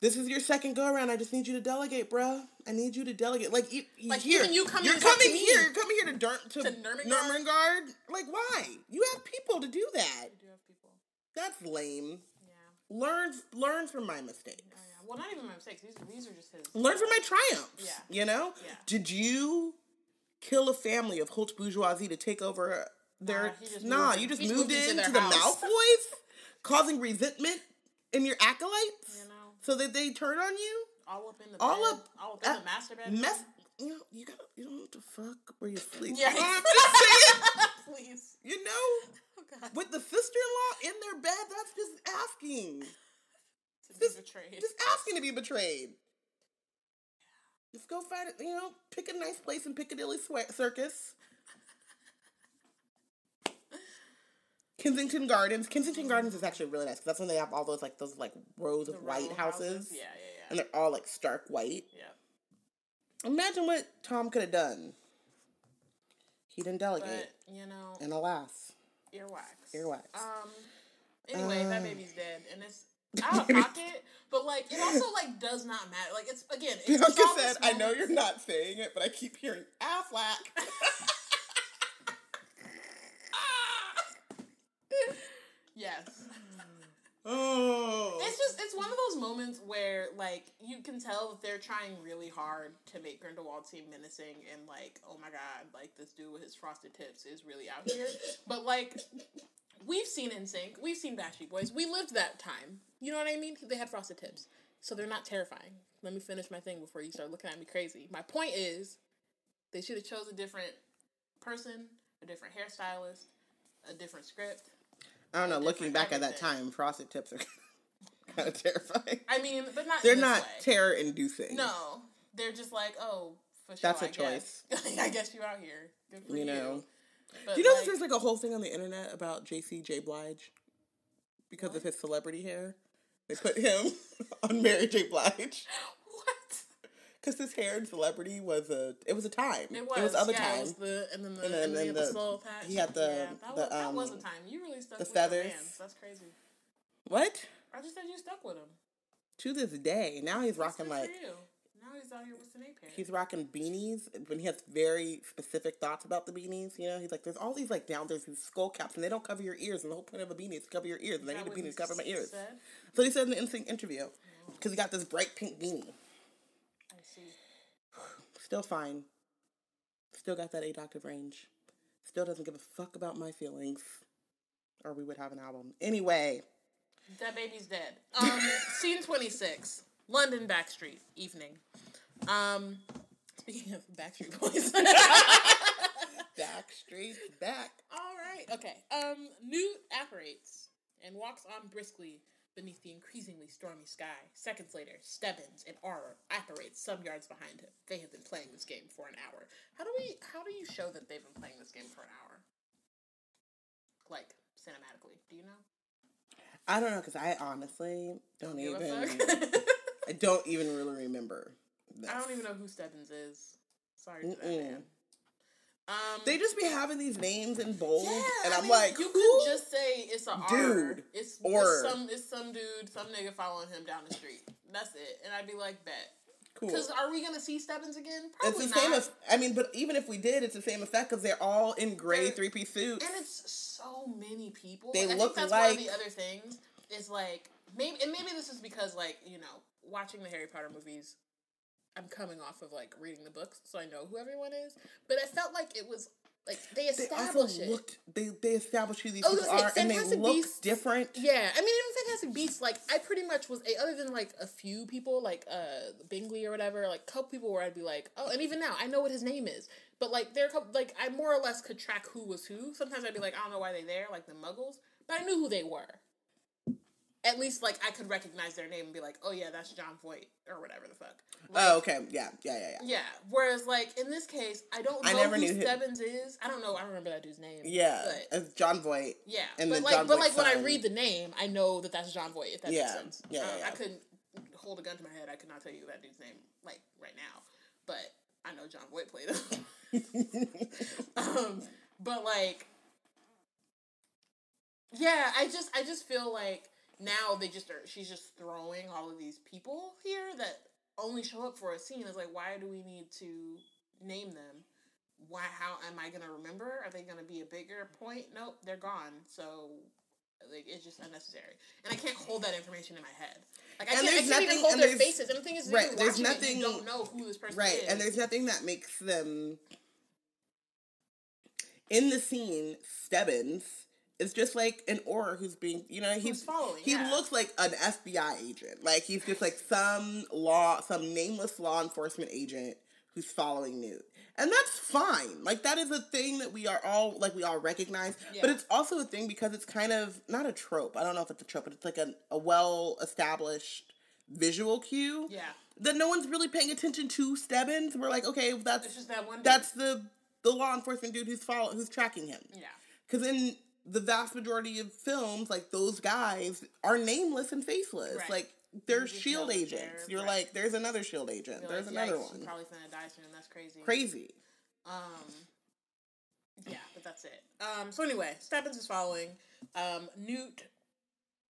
this is your second go around. I just need you to delegate, bruh. I need you to delegate. Like, you, Like, here, even you coming you're coming to here. You're coming here to Dur- to, To Nurmengard? Nurmengard. Like, why? You have people to do that. We do have people. That's lame. Yeah. Learn, learn from my mistakes. Oh, yeah. Well, not even my mistakes. These, these are just his. Learn from my triumphs. Yeah. You know. Yeah. Did you kill a family of haute bourgeoisie to take over their? Nah, he just Nah, moved- you just moved, moved into into the house. Malfoys, causing resentment in your acolytes. Know, so that they turn on you. all up in the All bed, up- all up in uh, the master bedroom. Mess. You know, you gotta. You don't have to fuck where you sleep. Yeah. You know I'm just saying? Please. You know, Oh with the sister-in-law in their bed, that's just asking. To be Just- betrayed. Just asking to be betrayed. Just go find it, you know, pick a nice place in Piccadilly Circus. Kensington Gardens. Kensington Gardens is actually really nice because that's when they have all those like those like rows The of white row houses, Yeah, yeah, yeah. and they're all like stark white. yeah. Imagine what Tom could have done. He didn't delegate, But you know, and alas, earwax. Earwax. Um. Anyway, that Uh. baby's dead, and it's out of pocket. But like, it also like does not matter. Like, it's again. It's Bianca said, "I know you're not saying it, but I keep hearing Affleck." Yes. oh, It's just it's one of those moments where like you can tell that they're trying really hard to make Grindelwald seem menacing and like oh my god like this dude with his frosted tips is really out here. but like we've seen NSYNC, we've seen Backstreet Boys, we lived that time. You know what I mean? They had frosted tips, so they're not terrifying. Let me finish my thing before you start looking at me crazy. My point is, they should have chose a different person, a different hairstylist, a different script. I don't know. Looking back at that time, frosted tips are kind of terrifying. I mean, but not. They're not terror inducing. No, they're just like, oh, for sure. That's a I guess. I guess you out here. Good for You you. know. But Do you know like, that there's like a whole thing on the internet about JC J Blige because of his celebrity hair? They put him on Mary J Blige? Because his hair and celebrity was a it was a time. It was. It was other yeah, time. Was the and then the And and then- then, then he had the, the- slow patch. he had the- yeah, that, the, was, that was um, a time. You really stuck the with feathers. Your man. That's crazy. What? I just said you stuck with him. To this day, now he's That's rocking like. Now he's out here with Sinead hair. he's rocking beanies when he has very specific thoughts about the beanies. You know, he's like, there's all these like down there's these skull caps and they don't cover your ears, and the whole point of a beanie is to cover your ears, and I need a beanie to cover my ears. Said? So he said in the instinct interview because he got this bright pink beanie. Still fine. Still got that eight octave range. Still doesn't give a fuck about my feelings. Or we would have an album. Anyway. That baby's dead. Um, scene twenty six, London Backstreet evening. Um, speaking of Backstreet Boys. Backstreet's back. All right. Okay. Um, Newt apparates and walks on briskly beneath the increasingly stormy sky. Seconds later, Stebbins in Auror apparates some yards behind him. They have been playing this game for an hour. How do we? How do you show that they've been playing this game for an hour? Like cinematically, do you know? I don't know because I honestly don't Give even. I don't even really remember. This. I don't even know who Stebbins is. Sorry to that man. Um, They just be having these names in bold, yeah, and I I'm mean, like, you could just say it's a R. Dude, It's, or- it's some it's some dude, some nigga following him down the street. That's it, and I'd be like, bet. cool. Because are we gonna see Stebbins again? It's Probably the not. same. As, I mean, but even if we did, it's the same effect because they're all in gray three piece suits. and it's so many people. They I think look that's one of like- the other things. Is like maybe and maybe this is because like you know watching the Harry Potter movies. I'm coming off of like reading the books, so I know who everyone is. But I felt like it was like they They established also it. looked. They they established who these I people are, and they look Beasts- different. Yeah, I mean, even Fantastic Beasts, like I pretty much was a other than like a few people, like uh Bingley or whatever, like a couple people where I'd be like, oh, and even now I know what his name is, but like there like I more or less could track who was who. Sometimes I'd be like, I don't know why they're there, like the Muggles, but I knew who they were. At least like I could recognize their name and be like, oh yeah, that's Jon Voight or whatever the fuck. Like, oh, okay. Yeah, yeah, yeah, yeah. Yeah. Whereas like in this case, I don't know I never who knew. Stebbins is. I don't know. I remember that dude's name. Yeah, But it's Jon Voight. yeah, And but like, John but like when I read the name, I know that that's Jon Voight. If that Yeah. makes sense. Yeah, yeah, Uh, yeah. I couldn't hold a gun to my head. I could not tell you that dude's name like right now, but I know Jon Voight played him. um, but like, yeah, I just I just feel like now they just are. She's just throwing all of these people here that only show up for a scene. It's like, why do we need to name them? Why? How am I gonna remember? Are they gonna be a bigger point? Nope, they're gone. So. Like it's just unnecessary, and I can't hold that information in my head. Like I And can't, I can't even hold their faces. And the thing is, right, there's nothing. nothing- you don't know who this person right, is. and there's nothing that makes them. In the scene, Stebbins is just like an Auror who's being, you know, he's following, He yeah. looks like an FBI agent. Like he's just like some law, some nameless law enforcement agent who's following Newt. And that's fine. Like that is a thing that we are all like we all recognize. Yeah. But it's also a thing because it's kind of not a trope. I don't know if it's a trope, but it's like a, a well established visual cue Yeah. that no one's really paying attention to Stebbins. We're like, okay, that's It's just that one. that's the the law enforcement dude who's follow who's tracking him. Yeah. Because in the vast majority of films, like those guys are nameless and faceless. Right. Like they're You shield agents. they're- You're right. like, there's another shield agent. You're there's like, another "Yikes, one. Probably finna die soon. That's crazy. Crazy. Um, yeah, but that's it. Um, so anyway, Stebbins is following. Um, Newt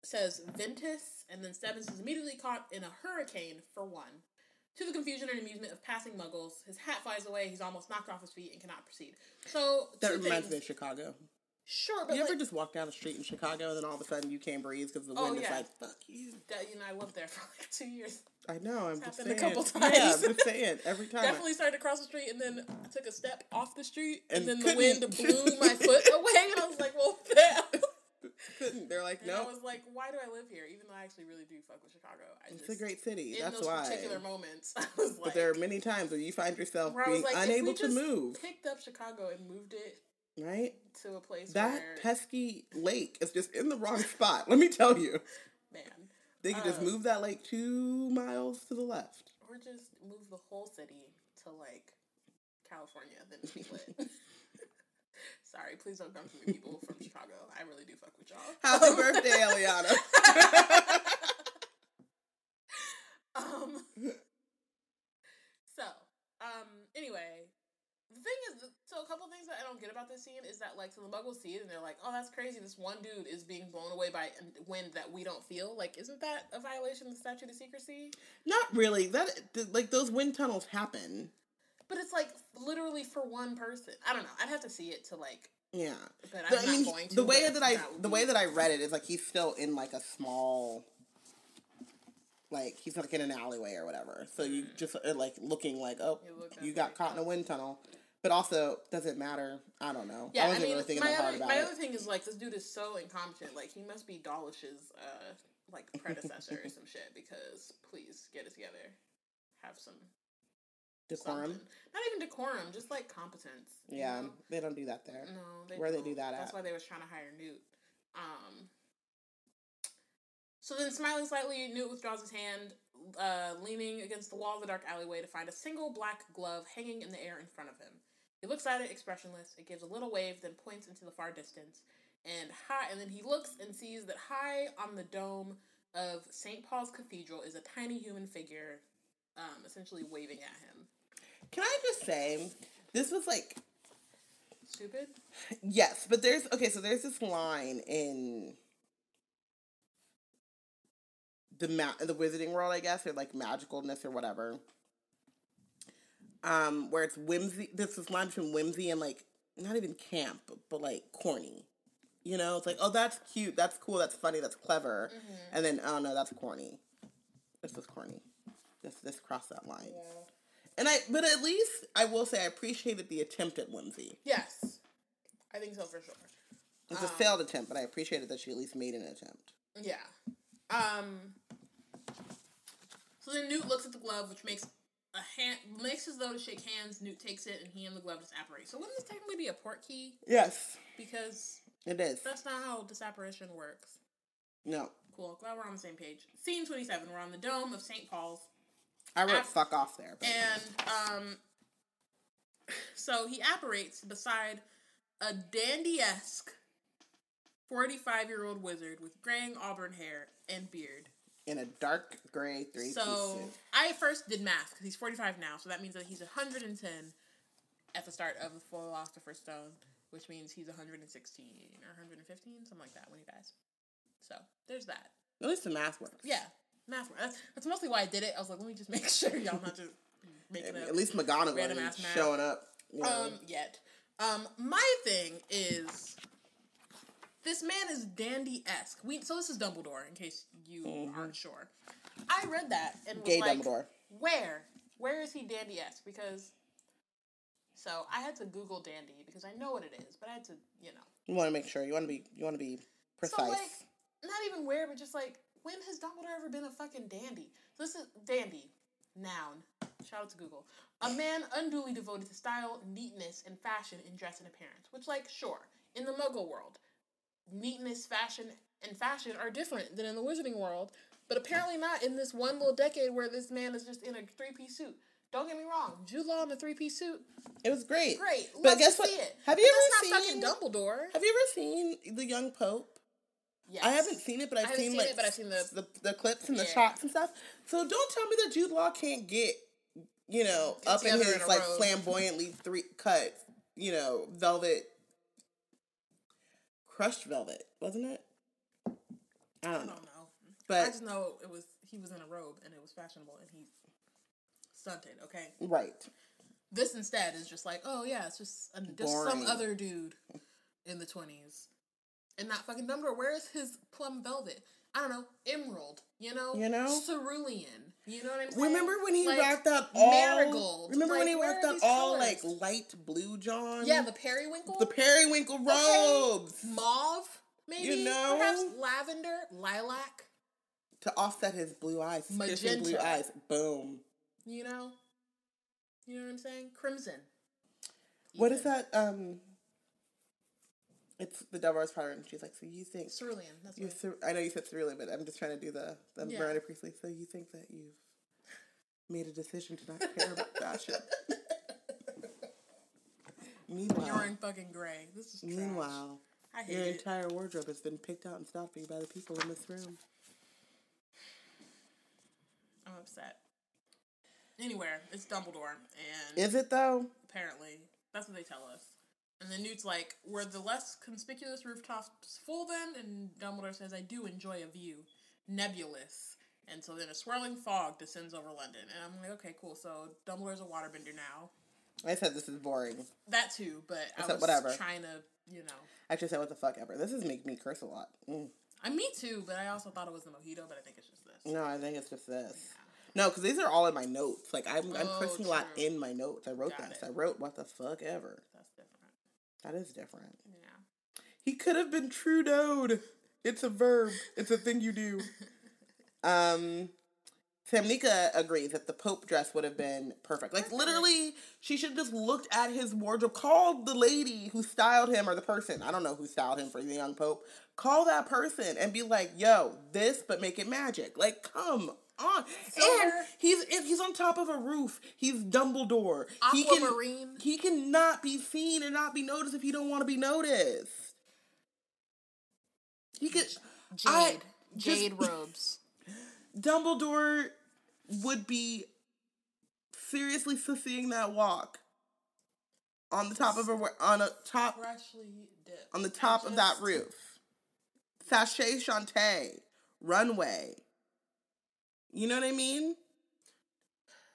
says Ventus, and then Stebbins is immediately caught in a hurricane for one. To the confusion and amusement of passing muggles, his hat flies away. He's almost knocked off his feet and cannot proceed. So That two reminds me of Chicago. Sure, but You ever like, just walk down the street in Chicago and then all of a sudden you can't breathe because the Oh, wind is like, fuck you. that, you know, I lived there for like two years. I know, I'm just happened a saying. couple Yeah, I'm just saying. Every time. Definitely started to cross the street, and then I took a step off the street, and, And then the wind blew my foot away, and I was like, "Well, damn." couldn't. They're like, And I was like, why do I live here? Even though I actually really do fuck with Chicago. I it's just, a great city. in That's those why. particular moments, I was like, But there are many times where you find yourself where I was being like, unable to move. picked up Chicago and moved it Right? to a place That where, pesky lake is just in the wrong spot. Let me tell you. man, They could just Uh, move that lake two miles to the left. or just move the whole city to like California, then it'd be lit. Sorry, please don't come for me, people from Chicago. I really do fuck with y'all. Happy birthday, Eliana. um. So, um. Anyway, the thing is, so a couple things that I don't get about this scene is that like, so the Muggles see it and they're like, "Oh, that's crazy. This one dude is being blown away by wind that we don't feel. Like, isn't that a violation of the statute of secrecy?" Not really. That like those wind tunnels happen. But it's like literally for one person. I don't know. I'd have to see it to like. Yeah. But The- I'm I not mean, going to. the way that I would the way that I read it is like he's still in like a small like he's like in an alleyway or whatever. So you mm. just are like looking like, oh, You look you up got caught in a wind tunnel. But also, does it matter? I don't know. Yeah, I I, wasn't mean, really thinking my that hard other about my it. other thing is like this dude is so incompetent. Like he must be Dawlish's uh like predecessor or some shit. Because please get it together, have some Decorum. something. Not even decorum, just like competence. Yeah, know? they don't do that there. No, they Where they don't. do that That's at. why they was trying to hire Newt. Um. So then, smiling slightly, Newt withdraws his hand, uh, leaning against the wall of the dark alleyway to find a single black glove hanging in the air in front of him. He looks at it, expressionless. It gives a little wave, then points into the far distance. And high, and then he looks and sees that high on the dome of St. Paul's Cathedral is a tiny human figure, um, essentially waving at him. Can I just say, this was like Stupid. Yes, but there's okay, so there's this line in the ma- the wizarding world, I guess, or like magicalness or whatever. Um, where it's whimsy. This line between whimsy and like not even camp, but like corny. You know, it's like, oh, that's cute, that's cool, that's funny, that's clever, and then oh no, that's corny. This was corny. This this crossed that line. And I, but at least I will say I appreciated the attempt at whimsy. Yes, I think so for sure. It's a failed attempt, but I appreciated that she at least made an attempt. Yeah. Um. So then Newt looks at the glove, which makes a hand makes as though to shake hands. Newt takes it, and he and the glove disapparate. So wouldn't this technically be a port key? Yes, Because it is. that's not how disapparition works. No, Cool. Glad we're on the same page. Scene twenty-seven. We're on the dome of St. Paul's, I wrote App- fuck off there. But and um. So he apparates beside a dandy-esque forty-five-year-old wizard with graying auburn hair and beard. In a dark gray three piece So suit. I first did math because he's 45 now, so that means that he's 110 at the start of the Philosopher's Stone, which means he's 116 or 115, something like that when he dies. So there's that. At least the math works. Yeah, math. That's, that's mostly why I did it. I was like, let me just make sure y'all not just making At, at least McGonagall is showing up. You know. um yet. Um, my thing is. This man is dandy esque. We so this is Dumbledore, in case you mm-hmm. aren't sure. I read that and was Gay like, Dumbledore. where? Where is he dandy esque? Because so I had to Google dandy because I know what it is, but I had to, you know. You want to make sure. You want to be. You want to be precise. So like not even where, but just like when has Dumbledore ever been a fucking dandy? So this is dandy, noun. Shout out to Google. A man unduly devoted to style, neatness, and fashion in dress and appearance. Which, like, sure, in the Muggle world, neatness, fashion, and fashion are different than in the Wizarding world, but apparently not in this one little decade where this man is just in a three piece suit. Don't get me wrong, Jude Law in a three piece suit, It was great. great. But Love guess what? It. Have you But ever seen? Dumbledore? Have you ever seen the young Pope? Yes. I haven't seen it, but I've seen, seen like it, but I've seen the- the the clips and the Yeah. shots and stuff. So don't tell me that Jude Law can't get, you know, up in his in like flamboyantly three cut, you know, velvet, crushed velvet, wasn't it? I I don't don't know, know. I just know it was he was in a robe and it was fashionable and he's stunted. Okay, right. this instead is just like, oh yeah, it's just a, just Boring. some other dude in the twenties, and not fucking Dumbledore. Where is his plum velvet? I don't know, emerald. You know, You know? cerulean. You know what I'm saying? Remember when he Like, rocked out all? marigold. Remember when he where rocked are out these all colors? like light blue, John? Yeah, the periwinkle. the periwinkle Okay. robes mauve, maybe. You know? perhaps lavender, lilac. to offset his blue eyes, his blue eyes. Boom. You know, you know what I'm saying? Crimson. What is that? Um, it's the Power, and she's like, "So you think Cerulean. That's you? Cer- I know you said cerulean, but I'm just trying to do the the Yeah. Miranda Priestly. So you think that you've made a decision to not care about fashion? meanwhile, You're in fucking gray. This is trash. meanwhile, your it. entire wardrobe has been picked out and stopped for you by the people in this room. I'm upset. Anywhere, it's Dumbledore, and Is it though? apparently that's what they tell us. And then Newt's like, "Were the less conspicuous rooftops full then?" And Dumbledore says, "I do enjoy a view, nebulous." And so then a swirling fog descends over London, and I'm like, "Okay, cool." So Dumbledore's a waterbender now. I said this is boring. That too, but I said was whatever. trying to, you know. I actually said what the fuck ever. This is making me curse a lot. Mm. I me too, but I also thought it was the mojito, but I think it's just this. No, I think it's just this. No, because these are all in my notes. Like I'm, I'm Oh, cursing a lot in my notes. I wrote Got this. it. I wrote what the fuck ever. That is different. Yeah. He could have been Trudeau'd. It's a verb. It's a thing you do. um, Samnika agrees that the Pope dress would have been perfect. Like literally, she should have just looked at his wardrobe, called the lady who styled him or the person. I don't know who styled him for the young Pope. Call that person and be like, "Yo, this, but make it magic." Like, come on. And Silver. he's and he's on top of a roof. He's Dumbledore. Aquamarine. He can he cannot be seen and not be noticed if he don't want to be noticed. He could. Jade. I just- Jade robes. Dumbledore would be seriously seeing that walk on the top of a on a top on the top of that roof. Sachet Chante runway. You know what I mean?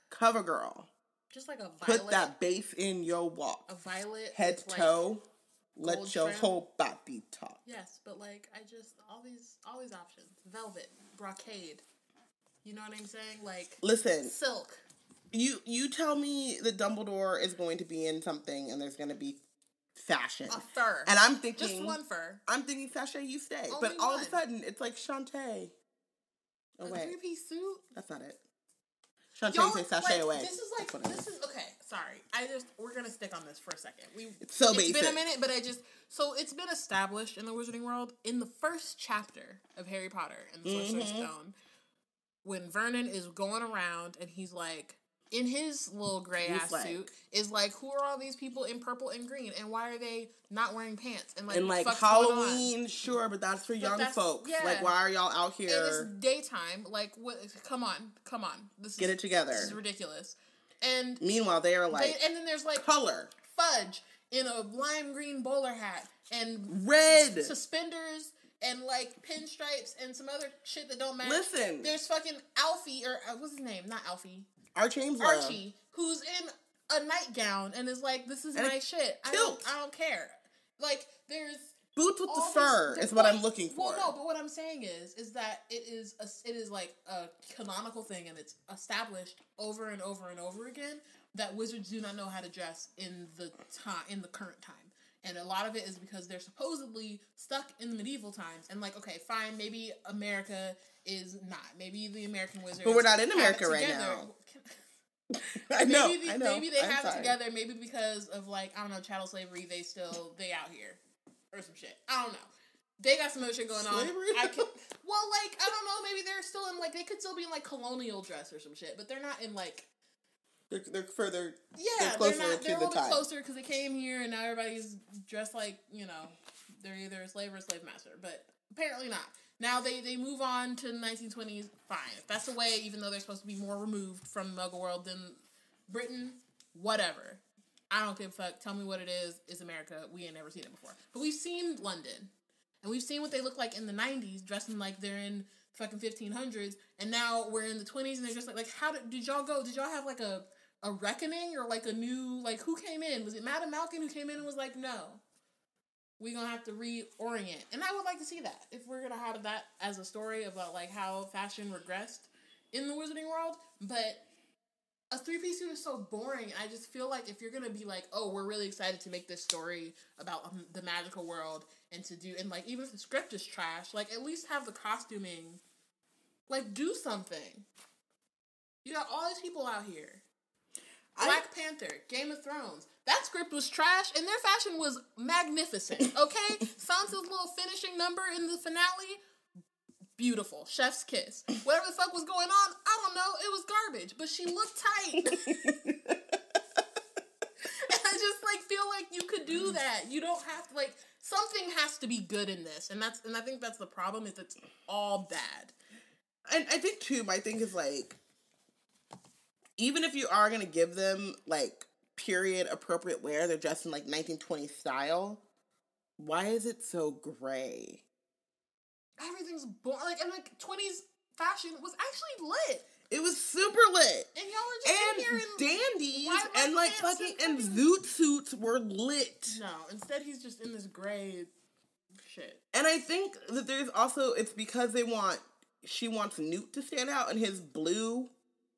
Cover girl. Just like a violet. Put that base in your walk. a violet Head with, like- toe. Let your trim. whole body talk. Yes, but like I just all these all these options. Velvet, brocade. You know what I'm saying? Like Listen, silk. you you tell me that Dumbledore is going to be in something and there's going to be fashion. A fur. And I'm thinking just one fur. I'm thinking sachet you stay. Only but all of a sudden it's like Shantae. A Away. three piece suit. That's not it. Shantae Y'all, say like, away. This is like this is okay. Sorry, I just we're gonna stick on this for a second. We It's so it's been a minute, but I just so it's been established in the Wizarding world in the first chapter of Harry Potter and the Sorcerer's Mhm. Stone when Vernon is going around and he's like in his little gray He's ass like- suit is like who are all these people in purple and green and why are they not wearing pants and like and like fuck's going on? Halloween, sure, but that's for young that's- folks. yeah. Like, why are y'all out And it's here? daytime. Like, what? Come on, come on. This Get is, it together. This is ridiculous. And Meanwhile, they are they, like and then there's like color, fudge in a lime green bowler hat and red. suspenders and like pinstripes and some other shit that don't matter. Listen, There's fucking Alfie or uh, what's his name? Not Alfie. Archie Ameslow. Archie, who's in a nightgown and is like, "This is And my shit. I don't. I don't care." Like, there's Boots with the fur di- is what I'm looking for. Well, no, but what I'm saying is, is that it is a, it is like a canonical thing, and it's established over and over and over again that wizards do not know how to dress in the time in the current time. And a lot of it is because they're supposedly stuck in the medieval times. And like, okay, fine, maybe America is not. Maybe the American wizards. But we're not in America right now. I know. maybe, the- I know. maybe they I'm have sorry. together. Maybe because of like I don't know chattel slavery. They still they out here or some shit. I don't know. They got some other shit going Slavery? on. I can, well, like I don't know. Maybe they're still in like they could still be in like colonial dress or some shit, but they're not in like They're, they're further. yeah. They're They're, closer not. They're a little bit time. closer because they came here and now everybody's dressed like you know they're either a slave or a slave master, but apparently not. Now they they move on to 1920s. Fine, if that's the way. Even though they're supposed to be more removed from Muggle world than Britain, whatever. I don't give a fuck. Tell me what it is. It's America. We ain't never seen it before. But we've seen London. And we've seen what they look like in the 90s, dressing like they're in fucking 1500s. And now we're in the 20s and they're just like, like how did, did y'all go? Did y'all have like a, a reckoning or like a new, like who came in? Was it Madam Malkin who came in and was like, no, we gonna have to reorient. And I would like to see that if we're gonna have that as a story about like how fashion regressed in the Wizarding world. But a three piece suit is so boring. I just feel like if you're gonna be like, oh, we're really excited to make this story about um, the magical world and to do, and like even if the script is trash, like at least have the costuming, like do something. You got all these people out here. I- Black Panther, Game of Thrones. That script was trash, and their fashion was magnificent. Okay, Sansa's little finishing number in the finale, beautiful, chef's kiss. Whatever the fuck was going on, I don't know. It was garbage, but she looked tight. And I just like feel like you could do mm. that. You don't have to like something has to be good in this, and that's and I think that's the problem is it's all bad. And I think too, my thing is like, even if you are gonna give them like period appropriate wear, they're dressed in like 1920 style. Why is it so gray? Everything's boring. Like and like twenties fashion was actually lit, It was super lit. and y'all were just And and dandies Why and like fucking and zoot suits were lit. no. Instead, he's just in this gray shit. And I think that there's also it's because they want she wants Newt to stand out in his blue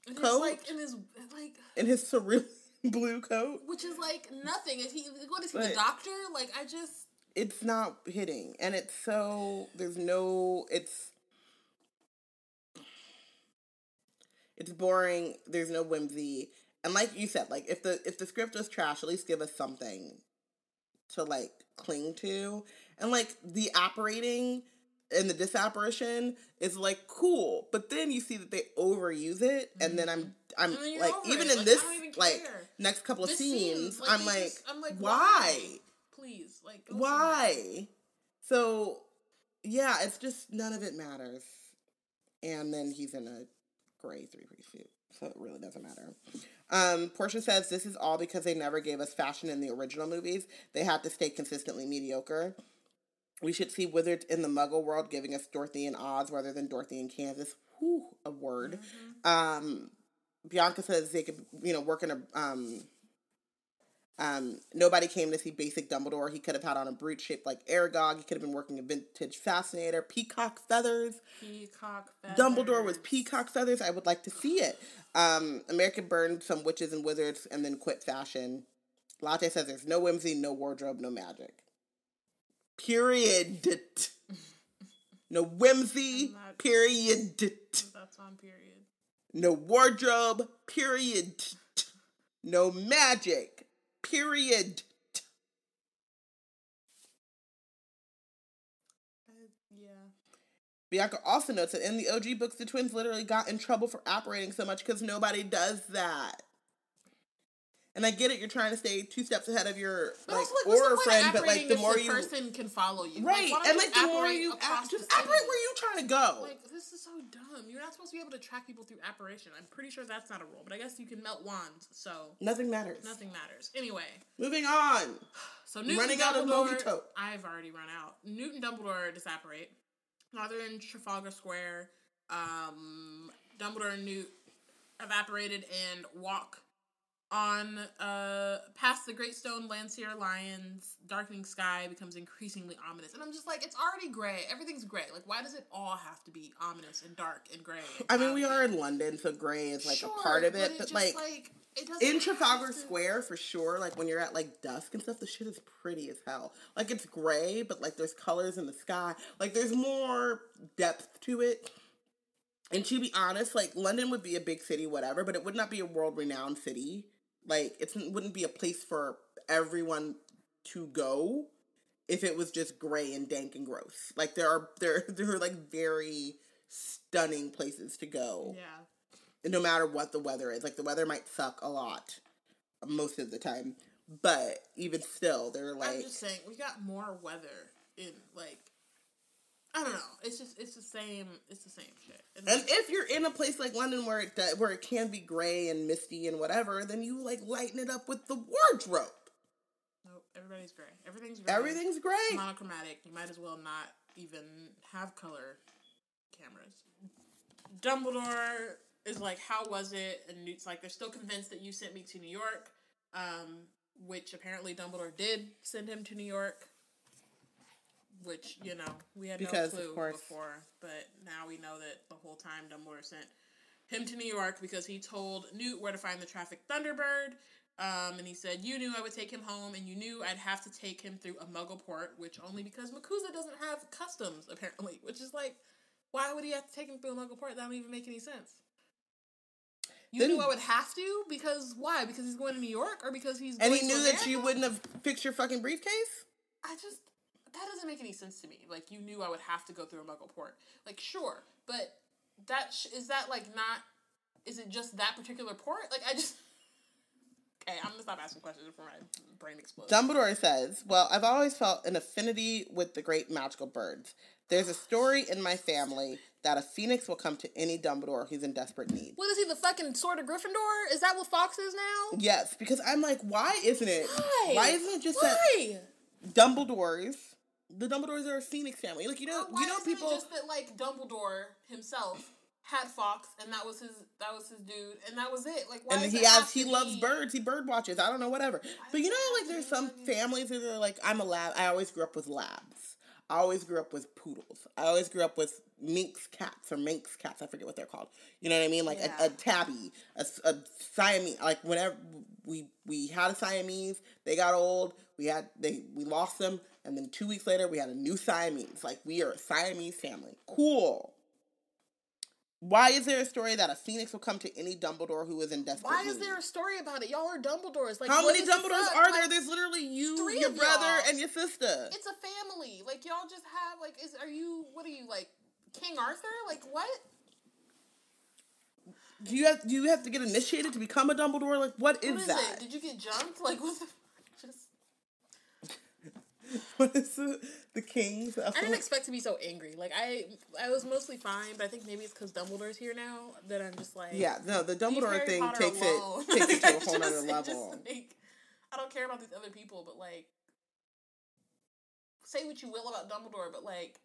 And Coat? like in his like. in his cerulean blue coat. Which is like nothing. Is he? What is he? But- the doctor? Like I just. It's not hitting, and it's so there's no it's it's boring. There's no whimsy, and like you said, like if the if the script was trash, at least give us something to like cling to, and like the apparating and the disapparition is like cool, but then you see that they overuse it, and then I'm mm-hmm. I'm And then you're like even it. in Like, this even like next couple of scenes, like, I'm like, just- I'm like, why? why? Please, like why? So, yeah, it's just none of it matters. And then he's in a gray three piece suit, so it really doesn't matter. Um, Portia says this is all because they never gave us fashion in the original movies. They had to stay consistently mediocre. We should see Wizards in the Muggle world giving us Dorothy and Oz rather than Dorothy and Kansas. Whew, a word. Um, Bianca says they could, you know, work in a um, um, nobody came to see basic Dumbledore. He could have had on a brute shaped like Aragog. He could have been working a vintage fascinator. Peacock feathers. Peacock feathers. Dumbledore with peacock feathers. I would like to see it. Um, American burned some witches and wizards and then quit fashion. Latte says there's no whimsy, no wardrobe, no magic. Period. No whimsy. Not- Period. That's on period. No wardrobe. Period. No magic. Period. Yeah. Bianca also notes that in the OG books, the twins literally got in trouble for apparating so much because nobody does that. And I get it, you're trying to stay two steps ahead of your But like like, Auror friend, but like the more the you person can follow you, right, don't and like the more you app, just apparate where you trying to go. Like this is so dumb. You're not supposed to be able to track people through apparition. I'm pretty sure that's not a rule, but I guess you can melt wands, so Nothing matters. nothing matters. Anyway, Moving on. so Newton Running out of. Movitope. I've already run out. Newton Dumbledore disapparate. Now they're in Trafalgar Square. Um, Dumbledore and Newt evaporated and walk on uh past the Great Stone Landseer Lions. Darkening sky becomes increasingly ominous, and I'm just like, it's already gray. Everything's gray. Like, why does it all have to be ominous and dark and gray? and I mean, we are in London, so gray is like Sure, a part of but it, it but just, like, it doesn't in Trafalgar to- Square for sure, like when you're at like dusk and stuff, the shit is pretty as hell. Like it's gray, but like there's colors in the sky. Like there's more depth to it. And to be honest, like London would be a big city, whatever, but it would not be a world renowned city. Like it wouldn't be a place for everyone to go if it was just gray and dank and gross. Like there are there there are like very stunning places to go. Yeah. No matter what the weather is. Like the weather might suck a lot most of the time. But even still, they're like I'm just saying we got more weather in like I don't know. It's just it's the same it's the same shit. And, And if you're in a place like London where it do- where it can be gray and misty and whatever, then you like lighten it up with the wardrobe. nope, everybody's gray. Everything's gray. Everything's gray. monochromatic. You might as well not even have color cameras. Dumbledore is like, "How was it?" And Newt's like, "They're still convinced that you sent me to New York," um, which apparently Dumbledore did send him to New York. Which you know we had Because, no clue before, but now we know that the whole time Dumbledore sent him to New York because he told Newt where to find the traffic Thunderbird. Um, and he said, You knew I would take him home, and you knew I'd have to take him through a muggle port, which only because MACUSA doesn't have customs, apparently. Which is like, why would he have to take him through a muggle port? That don't even make any sense. You Then- knew I would have to? Because why? Because he's going to New York? Or because he's and he knew that you wouldn't have fixed your fucking briefcase? I just that doesn't make any sense to me. Like you knew I would have to go through a Muggle port. Like sure, but that sh- is that like not? Is it just that particular port? Like I just. Okay, I'm gonna stop asking questions before my brain explodes. Dumbledore says, Well, I've always felt an affinity with the great magical birds. There's a story in my family that a phoenix will come to any Dumbledore who's in desperate need. what is he? The fucking Sword of Gryffindor? Is that what Fawkes is now? Yes, because I'm like, why isn't it? Why? isn't it just Why? that Dumbledores, the Dumbledores are a phoenix family? Like you know, you know people. just that like Dumbledore himself had Fawkes, and that was his that was his dude, and that was it. Like why? and he has he loves be- birds. He bird watches. I don't know, whatever. But you know, like there's some families that are like, I'm a lab. I always grew up with labs. I always grew up with poodles. I always grew up with minx cats or minx cats. I forget what they're called. You know what I mean? Like a, Yeah. a tabby, a, a Siamese. Like whenever we we had a Siamese, they got old. We had they we lost them, and then two weeks later we had a new Siamese. Like we are a Siamese family. Cool. Why is there a story that a phoenix will come to any Dumbledore who is in desperate Why is need? there a story about it? Y'all are Dumbledores. Like How many is the Dumbledores are there? Like, There's literally you, your brother, and your sister. It's a family. Like y'all just have like is are you what are you like King Arthur? Like what? Do you have do you have to get initiated to become a Dumbledore? Like what is What is that? it? Did you get jumped? Like what the what is the the kings? I didn't expect to be so angry. Like I I was mostly fine, but I think maybe it's because Dumbledore's here now that I'm just like yeah, no, the Dumbledore thing Potter takes alone. it takes it to a whole just- nother it level. just, like, I don't care about these other people, but like say what you will about Dumbledore, but like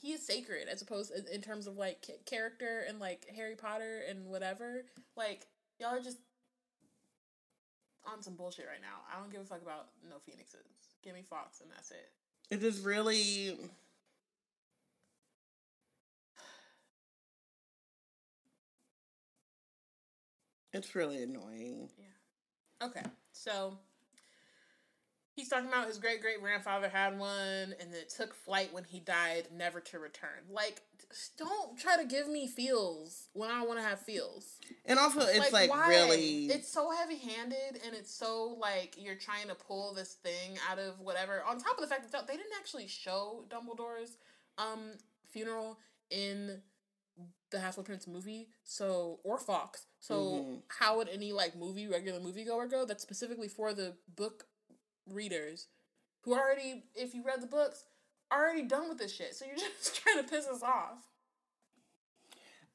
he is sacred as opposed in, in terms of like character and like Harry Potter and whatever. Like y'all are just on some bullshit right now. I don't give a fuck about no phoenixes. Give me Fawkes and that's it. It is really. It's really annoying. Yeah. Okay, so he's talking about his great great grandfather had one, and it took flight when he died, never to return. Like, don't try to give me feels when I want to have feels. And also, it's like, why? really. It's so heavy handed, and it's so like you're trying to pull this thing out of whatever. On top of the fact that they didn't actually show Dumbledore's um funeral in the Half Prince movie, so or Fawkes. So Mhm. how would any like movie regular moviegoer go? That's specifically for the book readers who already, if you read the books, are already done with this shit. So you're just trying to piss us off.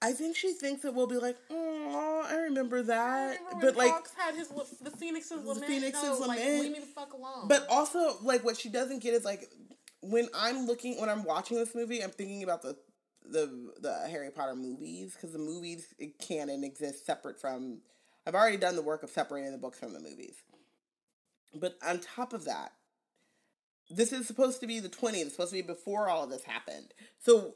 I think she thinks that we'll be like, oh, I remember I that. remember when But like, Fawkes had his the Phoenix's lament. Phoenix's no, like Lament. leave me the fuck alone. But also, like, what she doesn't get is like, when I'm looking, when I'm watching this movie, I'm thinking about the the the Harry Potter movies because the movies it canon exist separate from. I've already done the work of separating the books from the movies, but on top of that, this is supposed to be the 20th. It's supposed to be before all of this happened. So.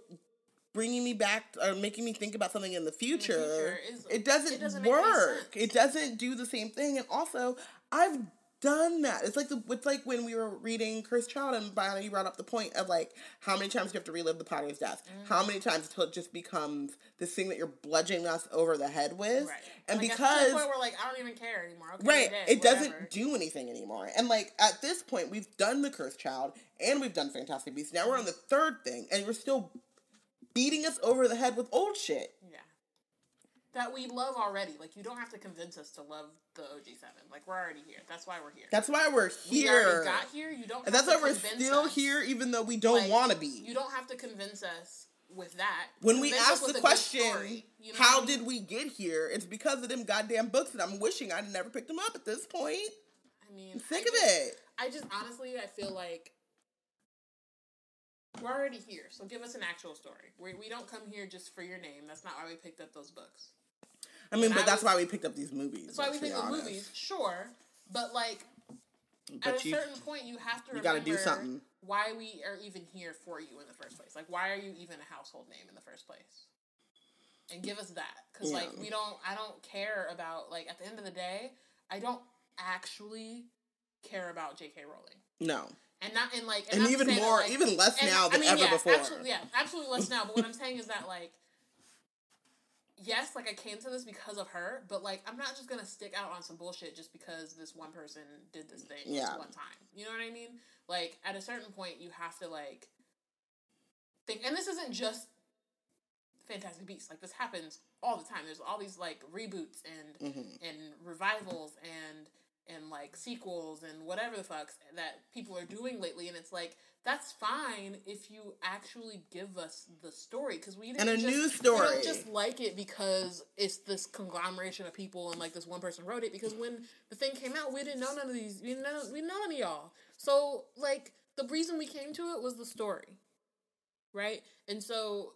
Bringing me back or making me think about something in the future, future is- it doesn't, it doesn't work. It doesn't do the same thing. And also, I've done that. It's like the it's like when we were reading Cursed Child and finally you brought up the point of like how many times you have to relive the Potter's death. Mm. How many times until it just becomes this thing that you're bludgeoning us over the head with. Right. And Like, because point where like I don't even care anymore. Okay, Right. dead, It doesn't do anything anymore. And like at this point, we've done the Cursed Child and we've done Fantastic Beasts. Now we're on the third thing, and you're still beating us over the head with old shit. Yeah. That we love already. Like you don't have to convince us to love the OG seven. Like we're already here. That's why we're here. That's why we're we here. already got here. You don't. and that's why we're still us. here, even though we don't Like, want to be. You don't have to convince us with that. when we ask the question, story, you know how I mean? did we get here? It's because of them goddamn books, and I'm wishing I'd never picked them up at this point. I mean, I'm sick I of just- it. I just honestly, I feel like we're already here. So give us an actual story. We we don't come here just for your name. That's not why we picked up those books. I mean, but I that's was- why we picked up these movies. That's why we picked up honest. movies, sure. But like But at a certain point, you have to you gotta do something. why we are even here for you in the first place. Like, why are you even a household name in the first place? And give us that, because like we don't. I don't care about like at the end of the day, I don't actually care about J.K. Rowling, no, and not in like and not to even say that, more, like- even less and, now than ever yeah, before. Absolutely, yeah, absolutely less now. But what I'm saying is that like, yes, like I came to this because of her, but like I'm not just gonna stick out on some bullshit just because this one person did this thing Yeah. this one time. You know what I mean? Like at a certain point, you have to like think, and this isn't just Fantastic Beasts. Like this happens all the time. There's all these like reboots and Mhm. and revivals and and like sequels and whatever the fucks that people are doing lately and it's like that's fine if you actually give us the story because we didn't And a just, new we story. don't just like it because it's this conglomeration of people and like this one person wrote it because when the thing came out we didn't know none of these we didn't know, we didn't know any of y'all so like the reason we came to it was the story right and so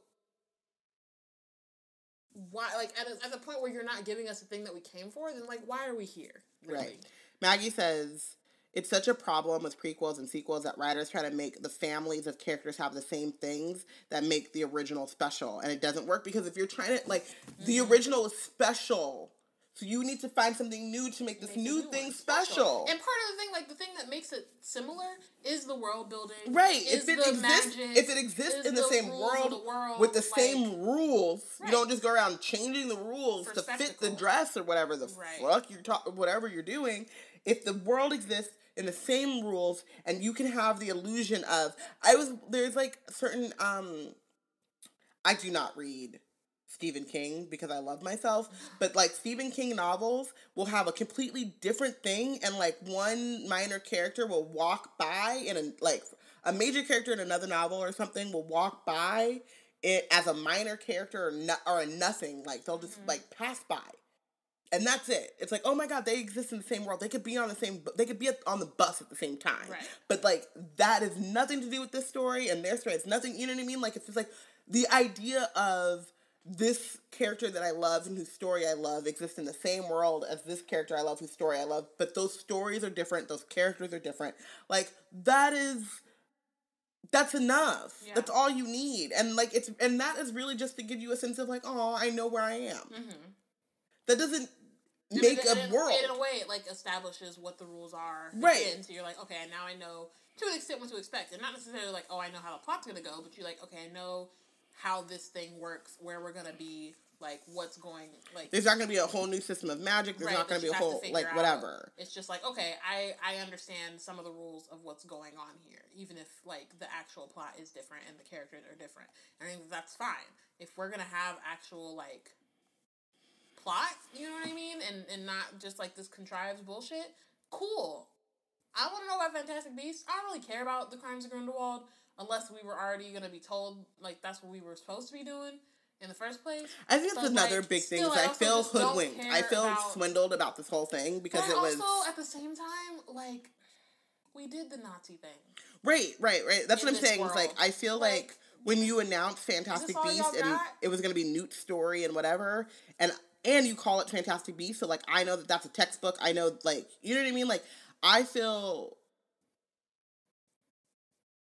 why like at a, at the point where you're not giving us the thing that we came for then like why are we here Right. Maggie says it's such a problem with prequels and sequels that writers try to make the families of characters have the same things that make the original special, and it doesn't work because if you're trying to like the Mm-hmm. original is special, so you need to find something new to make this new new thing one special. And part of the thing, like the thing that makes it similar, is the world building. Right. If it exists, magic, if it exists is in the, the same world, the world, with the like- same rules, Right. you don't just go around changing the rules For to fit the dress or whatever the Right. fuck you're talking, whatever you're doing. If the world exists in the same rules, and you can have the illusion of, I was there's like certain um, I do not read. Stephen King because I love myself, but like Stephen King novels will have a completely different thing, and like one minor character will walk by in a like a major character in another novel or something will walk by it as a minor character or no, or a nothing. Like they'll just like pass by, and that's it. It's like oh my god, they exist in the same world. They could be on the same. They could be on the bus at the same time. Right. But like that is nothing to do with this story and their story. It's nothing. You know what I mean? Like it's just like the idea of this character that I love and whose story I love exists in the same world as this character I love whose story I love, but those stories are different, those characters are different. Like that is that's enough. Yeah. That's all you need. And like it's and that is really just to give you a sense of like, oh, I know where I am. Mm-hmm. That doesn't make a it- world. In a way, it like establishes what the rules are. Right. so you're like, okay, now I know to an extent what to expect, and not necessarily like, oh, I know how the plot's gonna go, but you're like, okay, I know how this thing works, where we're gonna be, like what's going, like There's not gonna be a whole new system of magic. There's Right, not gonna be a whole like out- whatever. It's just like okay, I I understand some of the rules of what's going on here, even if like the actual plot is different and the characters are different. I think that's fine. If we're gonna have actual like plot, you know what I mean, and and not just like this contrived bullshit. Cool. I want to know about Fantastic Beasts. I don't really care about the Crimes of Grindelwald unless we were already gonna be told like that's what we were supposed to be doing in the first place. I think that's But, another like, big thing. still, Is I I feel hoodwinked. I feel about- swindled about this whole thing because but it was also at the same time, like we did the Nazi thing. right, right, right. That's what I'm saying. Is like. I feel Like, like, when you announced Fantastic Beasts and got? it was gonna be Newt's story and whatever, and and you call it Fantastic Beasts. so like I know that that's a textbook. I know, like you know what I mean. Like I feel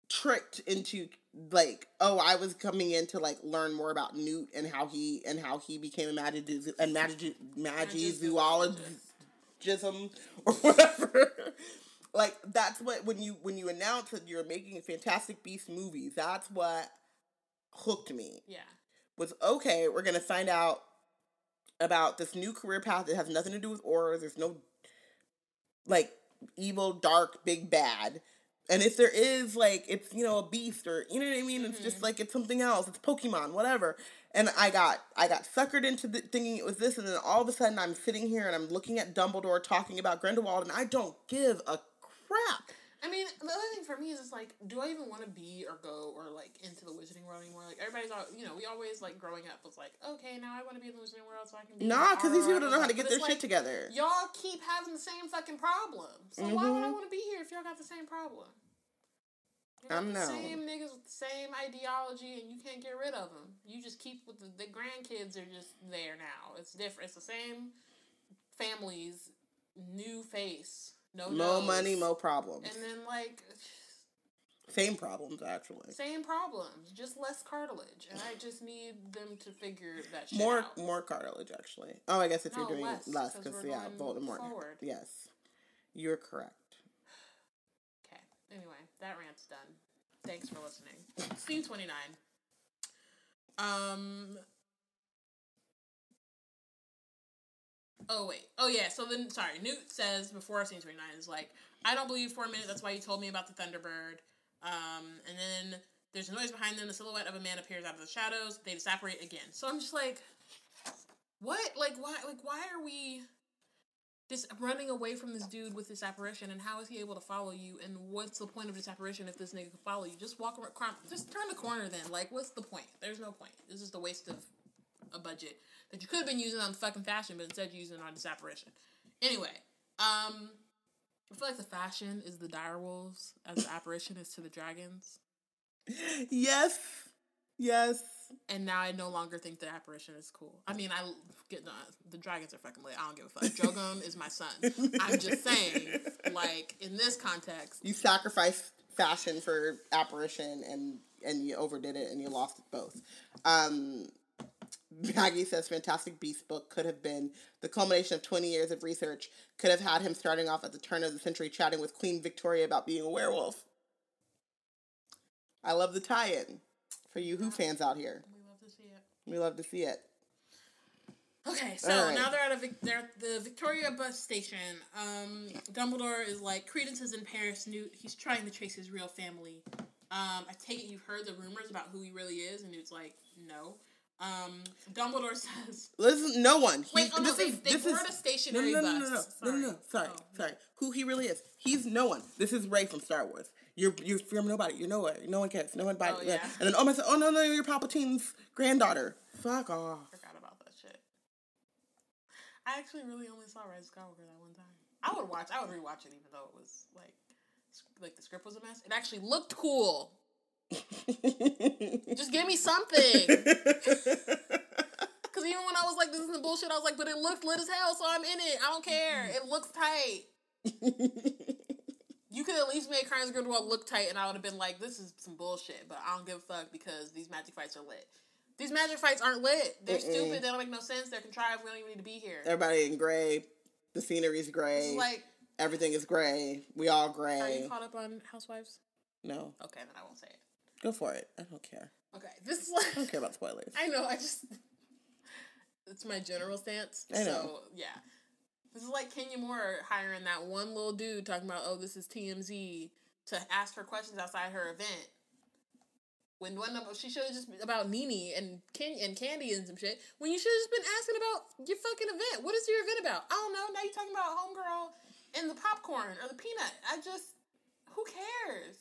tricked into like oh I was coming in to like learn more about Newt and how he and how he became a magi a magi magi zoologist Magizoologist. or whatever like that's what when you when you announced that you're making a Fantastic Beast movie, that's what hooked me. Yeah. Was okay, we're gonna find out about this new career path that has nothing to do with Aurors. There's no like evil, dark, big bad. And if there is like it's you know a beast or you know what I mean, it's just mm-hmm. like it's something else. It's Pokemon, whatever. And I got I got suckered into the, thinking it was this, and then all of a sudden I'm sitting here and I'm looking at Dumbledore talking about Grindelwald, and I don't give a crap. I mean, the other thing for me is it's like, do I even want to be or go or like into the wizarding world anymore? Like everybody's all, you know, we always like growing up was like, okay, now I want to be in the wizarding world so I can be. Nah, because these people don't know how to get their shit like, together. Y'all keep having the same fucking problem. So why would I Mhm. want to be here if y'all got the same problem? You I got the know. same niggas with the same ideology, and you can't get rid of them. You just keep with the, the grandkids are just there now. It's different. It's the same families, new face, no nose. money, mo problems. and then like Same problems actually. same problems, just less cartilage, and I just need them to figure that shit More out. more cartilage actually. Oh, I guess if you're No, doing less, less 'cause because yeah, Voldemort. forward. Yes, you're correct. Okay. Anyway, that rant's done. Thanks for listening. Scene twenty nine. Um. Oh wait. Oh yeah. So then, sorry. Newt says before scene twenty nine is like, I don't believe for a minute. That's why you told me about the Thunderbird. Um, and then there's a noise behind them. The silhouette of a man appears out of the shadows. They separate again. So I'm just like, what? Like why? Like why are we? just running away from this dude with this apparition and how is he able to follow you and what's the point of this apparition if this nigga can follow you just walk around just turn the corner then like what's the point there's no point this is the waste of a budget that you could have been using on fucking fashion but instead you're using it on this apparition anyway um i feel like the fashion is the dire wolves as the apparition is to the dragons Yes, yes. and now I no longer think the apparition is cool. I mean, I get the, the dragons are fucking lit. I don't give a fuck. Drogon is my son. I'm just saying, like in this context, You sacrificed fashion for apparition, and and you overdid it, and you lost both. Um, Maggie says Fantastic Beast book could have been the culmination of 20 years of research, could have had him starting off at the turn of the century chatting with Queen Victoria about being a werewolf. I love the tie in for you Who fans out here. we love to see it. We love to see it. Okay, so right. now they're at a Vic- they're at the Victoria bus station. Um, Dumbledore is like Credence is in Paris. Newt he's trying to trace his real family. Um, I take it you've heard the rumors about who he really is, and Newt's like, no. Um, Dumbledore says, Listen, no one. wait, He- oh no, they, is- they board is- a stationary no, no, no, bus. no, no, no, no, no, Sorry, Oh, sorry. Who he really is? He's no one. This is Rey from Star Wars. You're you're from nobody. You're nowhere. No one cares. No one buys. Oh, yeah. And then oh my, oh no, no, you're Palpatine's granddaughter. Fuck off. forgot about that shit. I actually really only saw Rise of Skywalker that one time. I would watch. I would rewatch it even though it was like, like the script was a mess. It actually looked cool. Just give me something. Because even when I was like, this isn't bullshit, I was like, but it looks lit as hell, so I'm in it. I don't care. It looks tight. You could at least make Crimes of Grindelwald look tight, and I would have been like, this is some bullshit, but I don't give a fuck because these magic fights are lit. These magic fights aren't lit. They're stupid. They don't make no sense. They're contrived. We don't even need to be here. Everybody in gray. The scenery's gray. like, Everything is gray. We all gray. are you caught up on Housewives? No, Okay, then I won't say it. Go for it. I don't care. Okay, this is like I don't care about spoilers. I know. I just it's my general stance. I know. So yeah, this is like Kenya Moore hiring that one little dude talking about oh this is TMZ to ask her questions outside her event. When one of she should have just been about Nene and Ken and Kandi and some shit. When you should have just been asking about your fucking event. What is your event about? I don't know. Now you're talking about homegirl and the popcorn or the peanut. I just who cares?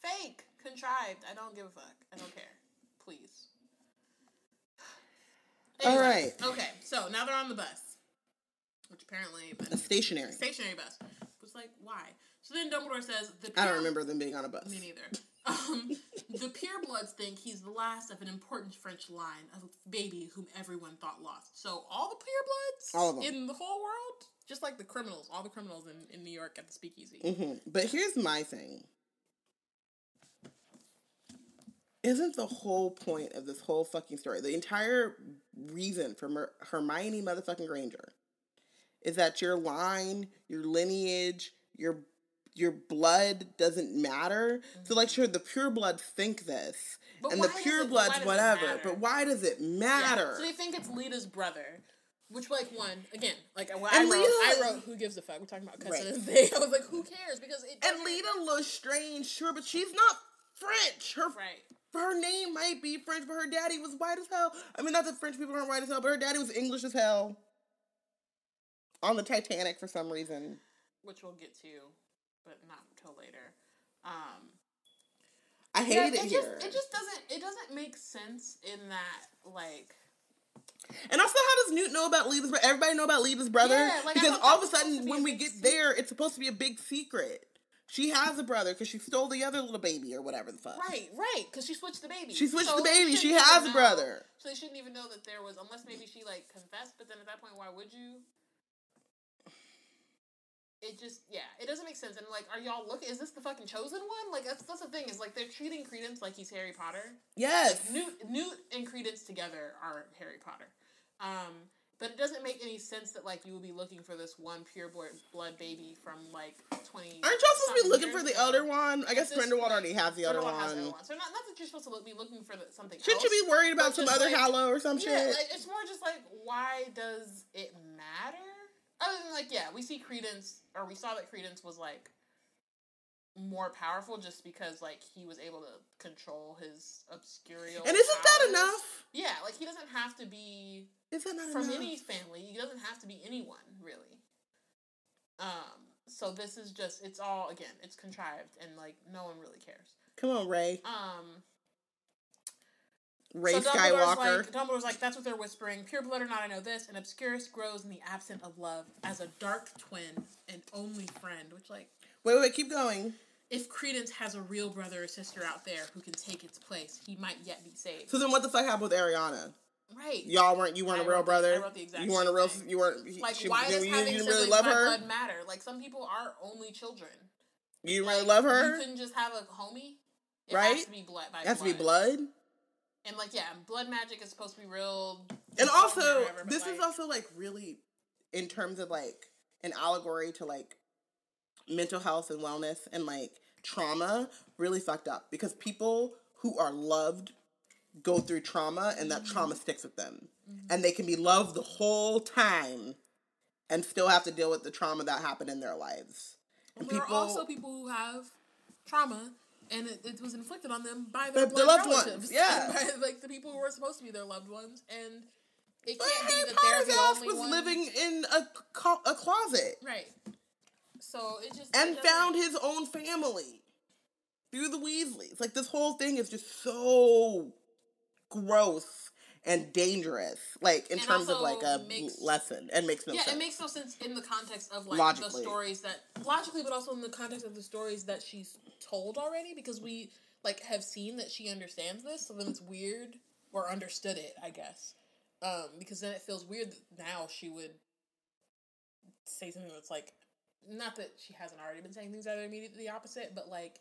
Fake, contrived. I don't give a fuck. I don't care. Please. All right. Okay, so now they're on the bus, which apparently A stationary. stationary bus. Was like why? So then Dumbledore says the. I don't remember them being on a bus. Me neither. Um, the purebloods think he's the last of an important French line of a baby whom everyone thought lost. So all the purebloods All of them. in the whole world, just like the criminals, all the criminals in, in New York at the speakeasy. hmm But here's my thing. Isn't the whole point of this whole fucking story, the entire reason for Mer- Hermione motherfucking Granger, is that your line, your lineage, your your blood doesn't matter. So like mm-hmm. sure the pure bloods think this. But and the pure it- bloods whatever. But why does it Yeah. matter? So they think it's Leta's brother. Which, like, one again, like I, I And wrote, Leta- I wrote, "Who gives a fuck?" We're talking about Right. cousins. Right. I was like, "Who cares?" Because it And Leta looks strange, sure, but she's not French. Her right? her name might be French, but her daddy was white as hell. I mean, not that French people aren't white as hell, but her daddy was English as hell. On the Titanic for some reason. Which we'll get to, but not until later. Um, I hate yeah, it, it here. just it just doesn't it doesn't make sense in that like and also, how does Newt know about brother? Everybody know about Leta's brother? Yeah, like, because all of a was supposed to sudden, when we get there, it's supposed to be a big secret. She has a brother because she stole the other little baby or whatever the fuck. right right because she switched the baby. She switched So the baby. She has a know- brother. So they shouldn't even know that there was unless maybe she like confessed. But then at that point, why would you? It just yeah, it doesn't make sense. And like, are y'all looking? Is this the fucking chosen one? Like that's that's the thing is like they're treating Credence like he's Harry Potter. Yes. Newt, Newt and Credence together are Harry Potter. Um, but it doesn't make any sense that like you would be looking for this one pure blood baby from like twenty. Aren't y'all supposed to be looking for the elder one? I guess Grindelwald already has the other Grindelwald has the one. So not, not that you're supposed to look, be looking for the, something Shouldn't else. you be worried about some other like- Hallow or some Yeah, shit? like, it's more just like why does it matter? Other than like yeah, we see Credence or we saw that Credence was like more powerful just because like he was able to control his obscurial. and isn't that enough? Yeah, like he doesn't have to be Is that not from enough? any family. He doesn't have to be anyone really. Um. So this is just it's all again it's contrived and like no one really cares. Come on, Rey. Um. Rey so Dumbledore's Skywalker. Like, Dumbledore's like, that's what they're whispering. Pure blood or not, I know this. And Obscurus grows in the absence of love as a dark twin and only friend. Which, like, wait, wait, keep going. if Credence has a real brother or sister out there who can take its place, he might yet be saved. So then, what the fuck happened with Ariana? Right. Y'all weren't. You weren't I a real wrote brother. I wrote the exact you weren't a real. thing. You weren't. Like, she, why does you, having siblings really love her. blood matter? Like, some people are only children. You didn't really love her. You couldn't just have a homie. It Right? has to be blood. By It has to be blood. blood. And like, yeah, blood magic is supposed to be real. And also, whatever, this is also like really, in terms of like an allegory to like mental health and wellness and like trauma, really fucked up because people who are loved go through trauma and that Mm-hmm. trauma sticks with them, and they can be loved the whole time, and still have to deal with the trauma that happened in their lives. And there people, are also people who have trauma and it, it was inflicted on them by their, Their- loved ones, yeah. By, like the people who were supposed to be their loved ones. And it but can't be that they're the only was one. living in a co- a closet. Right. So it just. and it found his own family through the Weasleys. Like this whole thing is just so gross and dangerous. Like in And terms of like a makes- lesson, and makes no sense. Yeah, sense. it makes no sense in the context of like Logically. the stories that logically, but also in the context of the stories that she's told already, because we like have seen that she understands this, so then it's weird or understood it, I guess. Um, because then it feels weird that now she would say something that's like, not that she hasn't already been saying things that are immediately the opposite, but like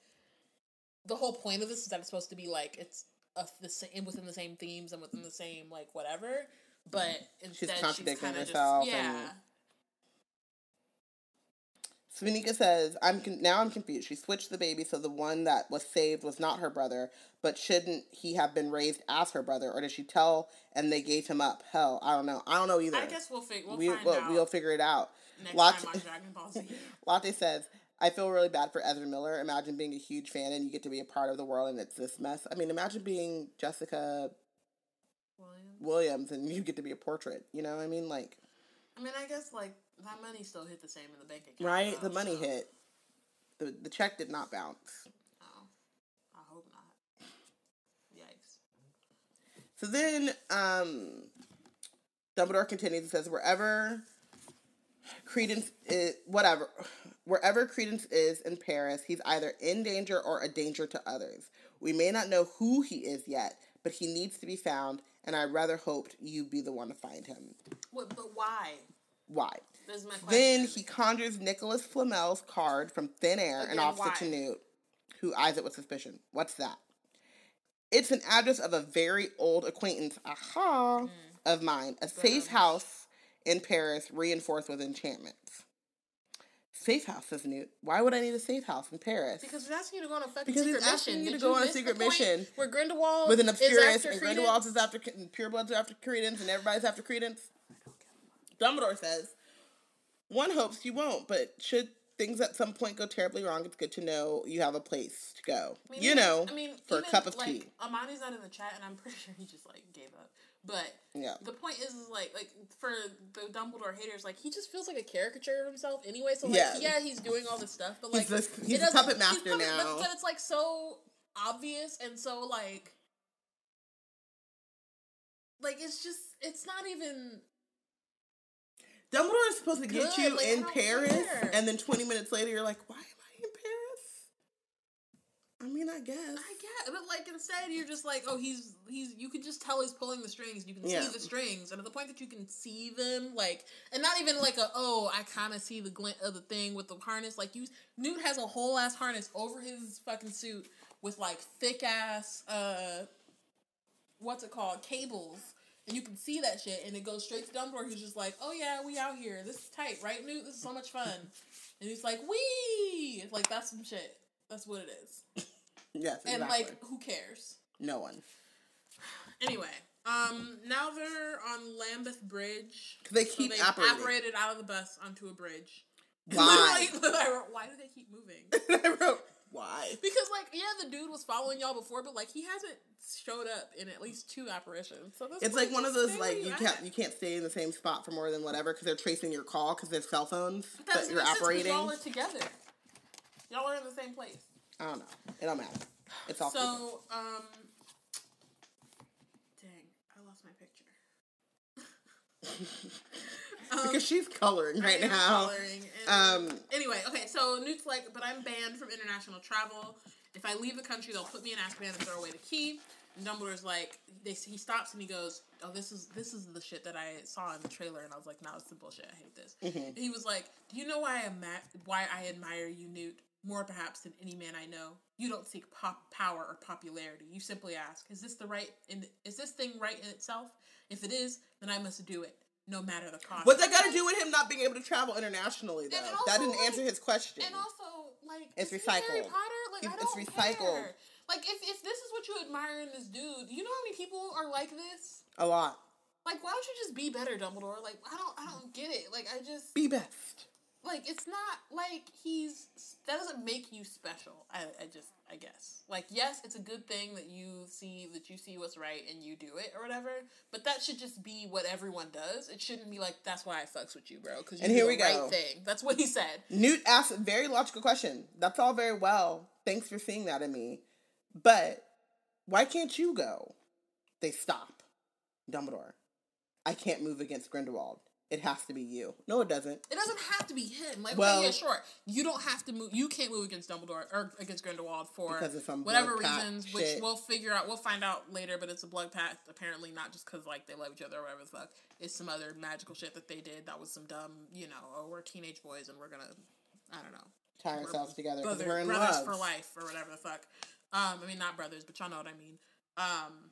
the whole point of this is that it's supposed to be like it's a, the same within the same themes and within the same like whatever. But mm-hmm. instead, she's, contradicting of herself just and- yeah. Svanika says, "I'm con- now I'm confused. She switched the baby, so the one that was saved was not her brother. But shouldn't he have been raised as her brother, or did she tell and they gave him up? Hell, I don't know. I don't know either. I guess we'll, fig- we'll we, we'll, we'll figure it out. next Latte- time on Dragon Ball Z. Latte says, I feel really bad for Ezra Miller. Imagine being a huge fan and you get to be a part of the world and it's this mess. I mean, imagine being Jessica William. Williams and you get to be a portrait. You know what I mean? Like, I mean, I guess like that money still hit the same in the bank account. right? though, The money so- hit. The, the check did not bounce. Oh, I hope not. Yikes. So then, um, Dumbledore continues and says, wherever Credence is, whatever, wherever Credence is in Paris, he's either in danger or a danger to others. We may not know who he is yet, but he needs to be found, and I rather hoped you'd be the one to find him. What? But why? Why? This my question. Then he conjures Nicholas Flamel's card from thin air and Again, offers why? it to Newt, who eyes it with suspicion. What's that? It's an address of a very old acquaintance, aha, of mine. A safe Hmm. House in Paris reinforced with enchantments. Safe house, says Newt. Why would I need a safe house in Paris? Because he's asking you to go on a fucking Because secret asking mission. you to Did go on a secret mission where Grindelwald With an is Obscurus and Credence? Grindelwald's is after and Purebloods are after Credence and everybody's after Credence. Dumbledore says, "One hopes you won't, but should things at some point go terribly wrong, it's good to know you have a place to go. I mean, you know, I mean, for even, a cup of like, tea. Amani's not in the chat, and I'm pretty sure he just like gave up. But Yeah. the point is, is like, like for the Dumbledore haters, like he just feels like a caricature of himself anyway. So like, Yeah. yeah, he's doing all this stuff, but like, He's this- he's a puppet master puppet- now. But, but it's like so obvious and so like, like it's just, it's not even. Dumbledore is supposed to get Good, you like, in Paris, care. and then 20 minutes later, you're like, why am I in Paris? I mean, I guess. I get, but like instead you're just like, oh, he's he's. You can just tell he's pulling the strings. You can Yeah. see the strings, and at the point that you can see them, like, and not even like a oh, I kind of see the glint of the thing with the harness. Like you, Newt has a whole ass harness over his fucking suit with like thick ass, uh, what's it called, cables. And you can see that shit, and it goes straight to Dumbledore, who's just like, "Oh yeah, we out here. This is tight, right, Newt? This is so much fun." And he's like, "Wee!" Like that's some shit. That's what it is. Yes, exactly. And like, who cares? no one. Anyway, um, now they're on Lambeth Bridge. they So keep they apparating. apparated out of the bus onto a bridge. Why? I wrote, why do they keep moving? I wrote, why? Because like, yeah, the dude was following y'all before, but like, he hasn't showed up in at least two apparitions. So this It's like one of those like you can't you can't stay in the same spot for more than whatever because they're tracing your call because they're cell phones That that you're make sense 'cause operating. Y'all are together. Y'all are in the same place. I don't know. It don't matter. It's all. So, um, dang, I lost my picture. Um, because she's coloring right now. coloring, and- Um, anyway, okay, so Newt's like, but I'm banned from international travel. If I leave the country, they'll put me in Azkaban and throw away the key. And Dumbledore's like, they, he stops and he goes, "Oh, this is this is the shit that I saw in the trailer." And I was like, "No, it's the bullshit. I hate this." Mm-hmm. He was like, "Do you know why I am why I admire you, Newt, more perhaps than any man I know? You don't seek pop power or popularity. You simply ask, is this the right? In, is this thing right in itself? If it is, then I must do it, no matter the cost." what's that got to do with him not being able to travel internationally though? And that didn't answer his question. And also, like, It's he Harry recycled. Potter? Like, I It's- don't it's recycled. care. Like, if, if this is what you admire in this dude, you know how many people are like this? A lot. Like, why don't you just be better, Dumbledore? Like, I don't, I don't get it. Like, I just, Be best. Like, it's not like he's that doesn't make you special. I, I just, I guess, like, yes, it's a good thing that you see that you see what's right and you do it or whatever. But that should just be what everyone does. It shouldn't be like that's why I fucks with you, bro, because you And do here the we go. right thing. That's what he said. Newt asked a very logical question. That's all very well. Thanks for seeing that in me. But why can't you go? They stop. Dumbledore. I can't move against Grindelwald. It has to be you. No, it doesn't. It doesn't have to be him. Like, Well- okay, yeah, sure. You don't have to move. You can't move against Dumbledore or against Grindelwald for Because of some whatever reasons, which shit. we'll figure out. We'll find out later. But it's a blood pact. Apparently, not just because like they love each other or whatever the fuck. It's some other magical shit that they did. That was some dumb, you know. Oh, we're teenage boys and we're gonna, I don't know, Tie we're ourselves together because we're in brothers love. for life or whatever the fuck. Um, I mean not brothers, but y'all know what I mean. Um,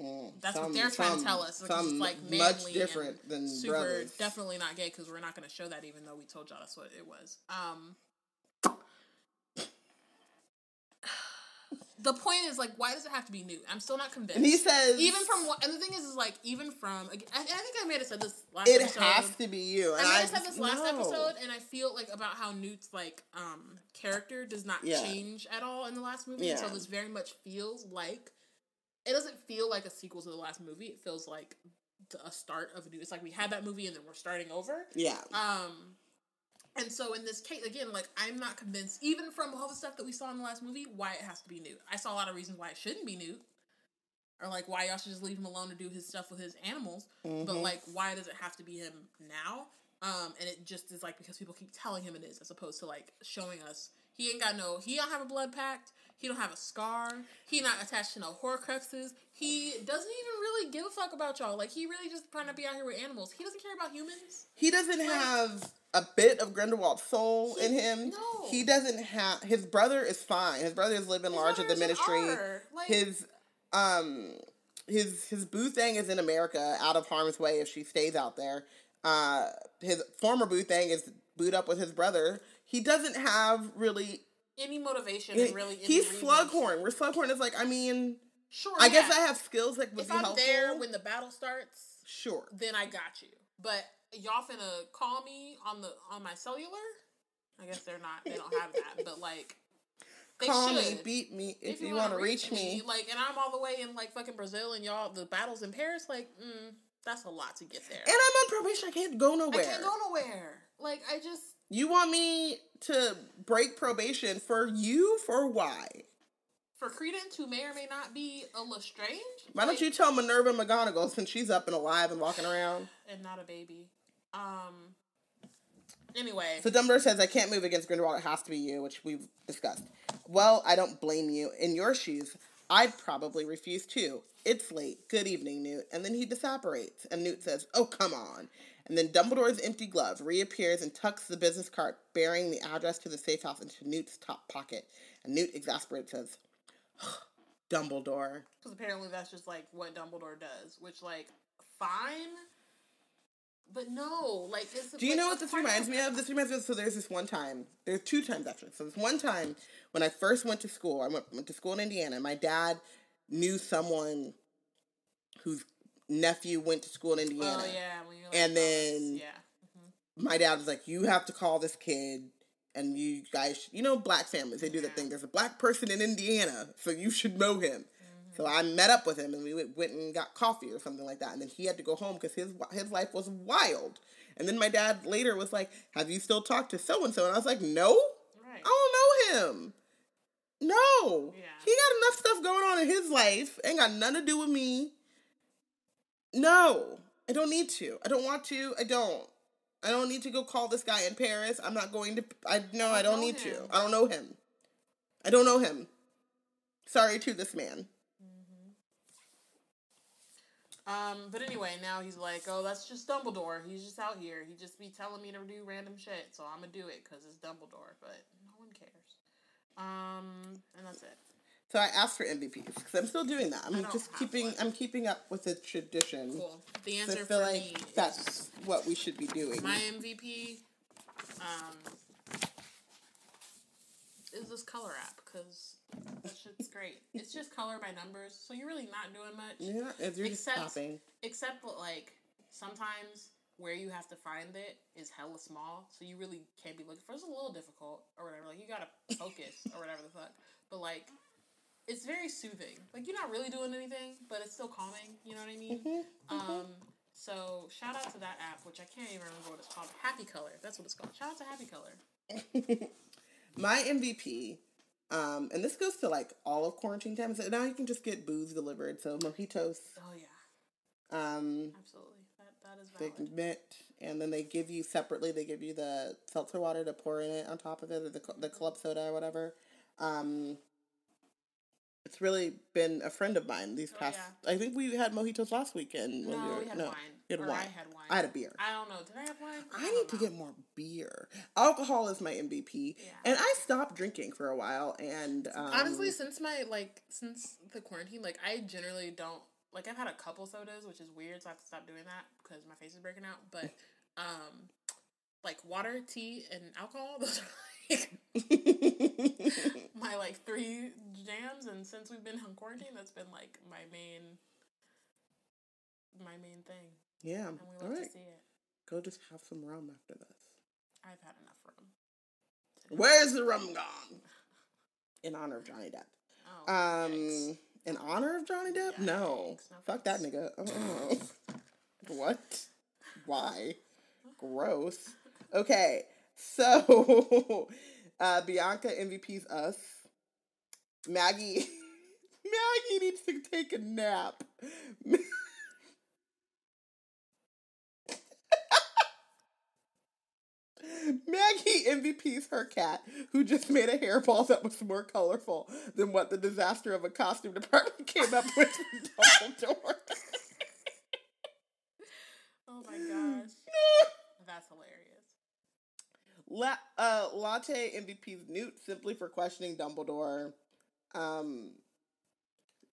Mm, That's what some- they're trying some- to tell us. Like, it's some like much different than super, brothers. definitely not gay because we're not going to show that, even though we told y'all that's what it was. Um, the point is like, why does it have to be new? I'm still not convinced. And he says, even from what, and the thing is, is like even from. I, I think I may have said this last. it episode. has to be you. I I have said this last no. episode, and I feel like about how Newt's like um character does not Yeah. change at all in the last movie. and So this very much feels like it doesn't feel like a sequel to the last movie. It feels like the, a start of a new. It's like we had that movie and then we're starting over. Yeah. Um, and so in this case, again, like I'm not convinced, even from all the stuff that we saw in the last movie, why it has to be Newt. I saw a lot of reasons why it shouldn't be Newt, or like why y'all should just leave him alone to do his stuff with his animals. But Mhm. like, why does it have to be him now? Um, and it just is like because people keep telling him it is, as opposed to like showing us he ain't got no, he don't have a blood pact, he don't have a scar, he not attached to no Horcruxes, he doesn't even really give a fuck about y'all. Like he really just trying to be out here with animals. He doesn't care about humans. He doesn't have a bit of Grindelwald's soul He- in him. no. He doesn't have his brother is fine. His brother is living His large at the ministry. Like- His um his his boo thing is in America, out of harm's way if she stays out there. Uh his former boo thing is boot up with his brother. He doesn't have really. Any motivation and really he's. Slughorn. Where Slughorn is like, I mean, Sure. I guess. I have skills that would If be I'm helpful. there when the battle starts, sure. then I got you. But y'all finna call me on the on my cellular? I guess they're not. They don't have that. But like, they Call should. me, beat me if, you, wanna want to reach me. like, and I'm all the way in like fucking Brazil, and y'all the battles in Paris, like, mm, that's a lot to get there. And I'm on probation. I can't go nowhere. I can't go nowhere. Like, I just You want me to break probation for you? For why? for Credence, who may or may not be a Lestrange, Why don't you tell Minerva McGonagall since she's up and alive and walking around? and not a baby? Um. Anyway, So Dumbledore says, I can't move against Grindelwald. It has to be you, which we've discussed. Well, I don't blame you. In your shoes, I'd probably refuse too. It's late. Good evening, Newt. And then he disapparates, and Newt says, Oh, come on. And then Dumbledore's empty glove reappears and tucks the business card bearing the address to the safe house into Newt's top pocket. And Newt, exasperated, says, Dumbledore. because apparently that's just like what Dumbledore does, which like fine, but no, like it's. Do you like, know what this reminds me of? This reminds me of so there's this one time. There's two times actually. So this one time when I first went to school, I went, went to school in Indiana. My dad knew someone whose nephew went to school in Indiana. Oh yeah, when you're like, And oh, then- yeah, My dad was like, "You have to call this kid." And you guys, you know, black families, they do that thing. There's a black person in Indiana, so you should know him. Mm-hmm. So I met up with him, and we went, went and got coffee or something like that. And then he had to go home because his his life was wild. And then my dad later was like, "Have you still talked to so and so?" And I was like, "No, right. I don't know him. No, Yeah. he got enough stuff going on in his life. Ain't got nothing to do with me. No, I don't need to. I don't want to. I don't. I don't need to go call this guy in Paris. I'm not going to. I no, I don't don't know need to. I don't know him. I don't know him. Sorry to this man. Um, but anyway, now he's like, oh, that's just Dumbledore. He's just out here. He just be telling me to do random shit, so I'm gonna do it because it's Dumbledore. But no one cares. Um, and that's it. So I asked for MVPs because I'm still doing that. I'm just keeping. one. I'm keeping up with the tradition. Cool. The answer I feel for like me is that's what we should be doing. my MVP. Um, is this color app because that shit's great. It's just color by numbers, so you're really not doing much. yeah, it's you're just Except- tapping. Except like, sometimes where you have to find it is hella small, so you really can't be looking for It's a little difficult or whatever. Like, you gotta focus or whatever the fuck. But, like, it's very soothing. Like, you're not really doing anything, but it's still calming. You know what I mean? Mm-hmm. Um, so shout out to that app, which I can't even remember what it's called. Happy Color. That's what it's called. Shout out to Happy Color. My MVP, um, and this goes to like all of quarantine time. So now you can just get booze delivered. So mojitos, Oh yeah, um, absolutely. That that is they valid. mint, and then they give you separately. They give you the seltzer water to pour in it on top of it, or the the club soda or whatever. Um, it's really been a friend of mine these Oh, past. yeah. I think we had mojitos last weekend. when No, were- we had no, wine. had wine. I had wine. I had a beer. I don't know. Did I have wine? I don't need to get more beer. Alcohol is my MVP, Yeah. and I stopped drinking for a while. And um, Honestly, since my like since the quarantine, like I generally don't like I've had a couple sodas, which is weird, so I have to stop doing that because my face is breaking out. But um like water, tea, and alcohol, those are my like three jams and since we've been on quarantine, that's been like my main my main thing. yeah, And we all right. to see it. Go just have some rum after this. I've had enough rum. Where's the rum gone? In honor of Johnny Depp. Oh, Um, yikes. in honor of Johnny Depp? No, Yikes, no fuck that nigga. What? Why? Gross. Okay, so uh, Bianca MVP's us. Maggie, Maggie needs to take a nap. Maggie MVP's her cat, who just made a hairball that was more colorful than what the disaster of a costume department came up with Dumbledore. Oh my gosh. That's hilarious. La- uh, Latte MVP's Newt simply for questioning Dumbledore. Um,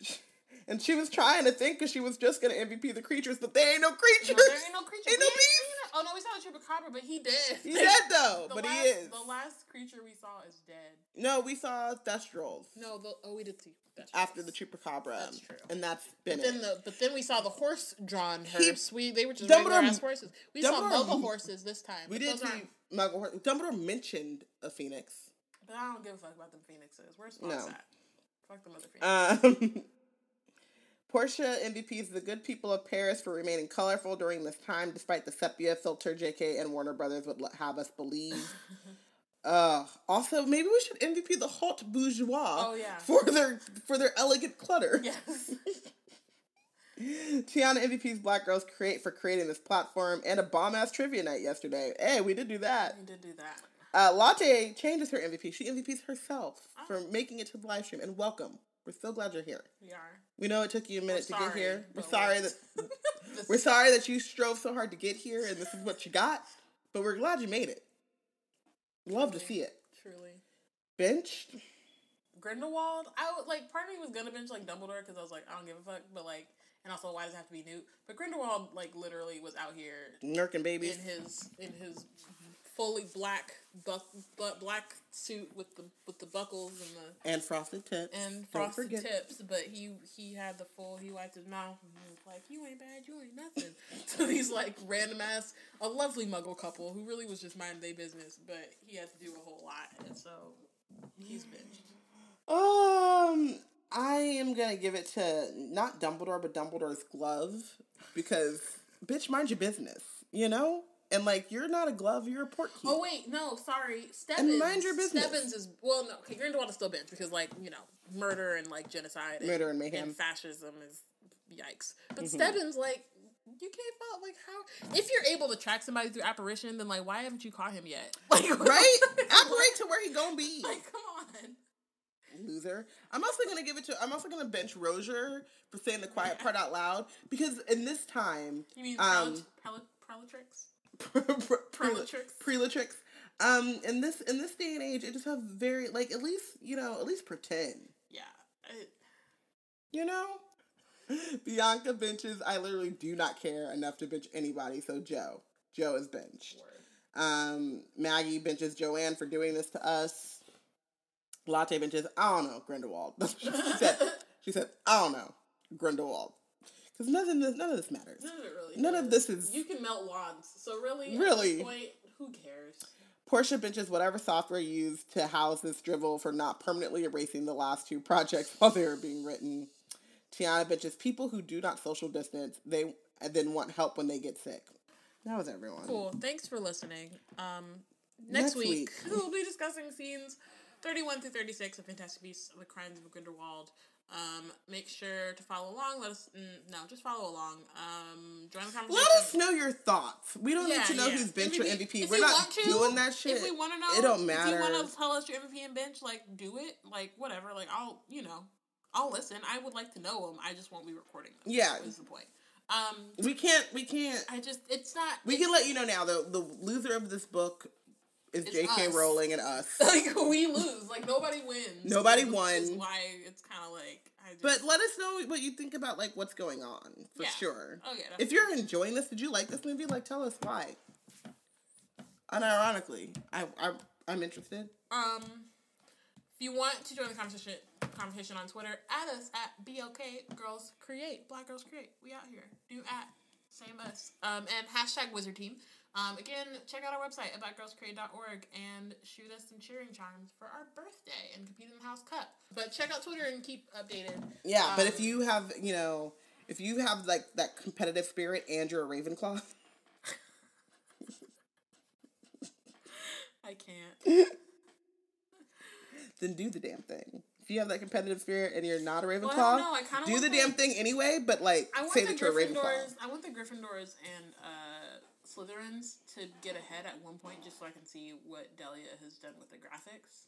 and she was trying to think because she was just gonna MVP the creatures, but there ain't no creatures. No, there ain't no creature. Ain't no ain't seen it. Oh no, we saw the chupacabra, but he did. He dead though, The but last, he is. The last creature we saw is dead. No, we saw Thestrals No, the oh we did see that's after the Chupacabra. That's true. And that's But Bennett. then the but then we saw the horse drawn He- hearse. we they were just Dumbledore- regular ass horses. We saw Dumbledore- muggle horses this time. we did those see aren't- Muggle Hor- Dumbledore mentioned a phoenix. But I don't give a fuck about them phoenixes. Where's Fawkes No. at? Fuck them other phoenixes. Um, Portia MVPs the good people of Paris for remaining colorful during this time, despite the sepia filter JK and Warner Brothers would have us believe. Uh, also, maybe we should MVP the hot bourgeois Oh, yeah. for their for their elegant clutter. yes. Tiana MVP's Black Girls Create for creating this platform and a bomb ass trivia night yesterday. Hey, we did do that. we did do that. Uh, Latte changes her MVP. She MVPs herself Oh. for making it to the live stream. And welcome. We're so glad you're here. We are. We know it took you a minute to get here. We're sorry that we're sorry that you strove so hard to get here and this is what you got. But we're glad you made it. Love to see it. Truly. Benched. Grindelwald, I would like. Part of me was gonna bench like Dumbledore because I was like, I don't give a fuck. But like, and also, why does it have to be Newt? But Grindelwald, like, literally was out here Nurkin babies. in his in his fully black buck, bu- black suit with the with the buckles and the And frosted tips. and frosted tips. But he he had the full. He wiped his mouth and he was like, "You ain't bad. You ain't nothing." to these like random ass, a lovely Muggle couple who really was just minding their business, but he had to do a whole lot, and so he's bitched. Um, I am gonna give it to not Dumbledore, but Dumbledore's glove because, bitch, mind your business, you know. And like, you're not a glove, you're a portkey. Oh wait, no, sorry. Stebbins. And mind your business. Stebbins is well, no. Okay, Grindelwald is still bench because like you know murder and like genocide, Murder and mayhem. Mm-hmm. fascism is yikes. But Stebbins, like you can't fault like how if you're able to track somebody through apparition, then like why haven't you caught him yet? Like right? Apparate to where he gonna be, Like come on. loser. I'm also gonna give it to. I'm also gonna bench Rozier for saying the quiet part out loud because in this time, You mean um, Prelatrix? Prelatrix. Um, in this in this day and age, it just have very like at least you know at least pretend. Yeah. I- You know? Bianca benches, I literally do not care enough to bench anybody, so Jo. Jo is benched. Um, Maggie benches Joanne for doing this to us. Latte benches, I don't know, Grindelwald. She said. She said, I don't know, Grindelwald. Because none of this, none of this matters. None of it really. None of this is. You can melt wands, so really, Really? at point, who cares? Portia benches whatever software used to house this drivel for not permanently erasing the last two projects while they were being written. Tiana benches people who do not social distance, they and then want help when they get sick. That was everyone. Cool. Thanks for listening. Um, next, Next week, week. we'll be discussing scenes 31 through 36 of Fantastic Beasts: The Crimes of Grindelwald. Um, make sure to follow along. Let us mm, no, just follow along. Um, join the conversation. Let us know your thoughts. We don't Yeah, need to know yeah. who's bench or MVP. if We're not to, doing that shit. If we want to know, it don't matter. If you want to tell us your MVP and bench, like do it. Like whatever. Like I'll, you know, I'll listen. I would like to know them. I just won't be recording them. Yeah. is the point. Um, we can't. We can't. I just it's not. We it's- can let you know now. The the loser of this book is It's J.K. us. Rowling and us. like we lose. Like nobody wins. Nobody which won. why it's kind of like. I just, But let us know what you think about like what's going on for Yeah. sure. Oh, yeah, If you're enjoying this, did you like this movie? Like, tell us why. Unironically, I, I I'm interested. um, if you want to join the conversation conversation on Twitter, add us at BLK Girls Create Black Girls Create. We out here. Do at same us. Um, and hashtag Wizard Team. Um, again, check out our website at blackgirlscreate.org and shoot us some cheering charms for our birthday and compete in the House Cup. But check out Twitter and keep updated. Yeah, but Um, if you have, you know, if you have like that competitive spirit and you're a Ravenclaw, I can't. then do the damn thing. If you have that competitive spirit and you're not a Ravenclaw, Well, I don't know. I kinda do the the- damn thing anyway. But like, I say that you're a Ravenclaw. I want the Gryffindors and uh, Slytherins to get ahead at one point, just so I can see what Delia has done with the graphics.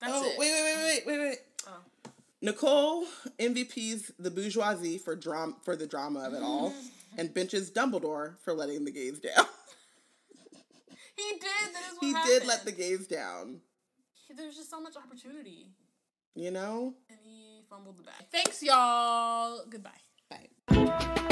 That's oh it. wait, wait, wait, wait, wait, wait. Oh. Nicole MVP's the bourgeoisie for drama for the drama of it all, and benches Dumbledore for letting the gays down. He did. That is what he happened. did let the gays down. There's just so much opportunity, You know. and he fumbled the bag. Thanks, y'all. Goodbye. Bye.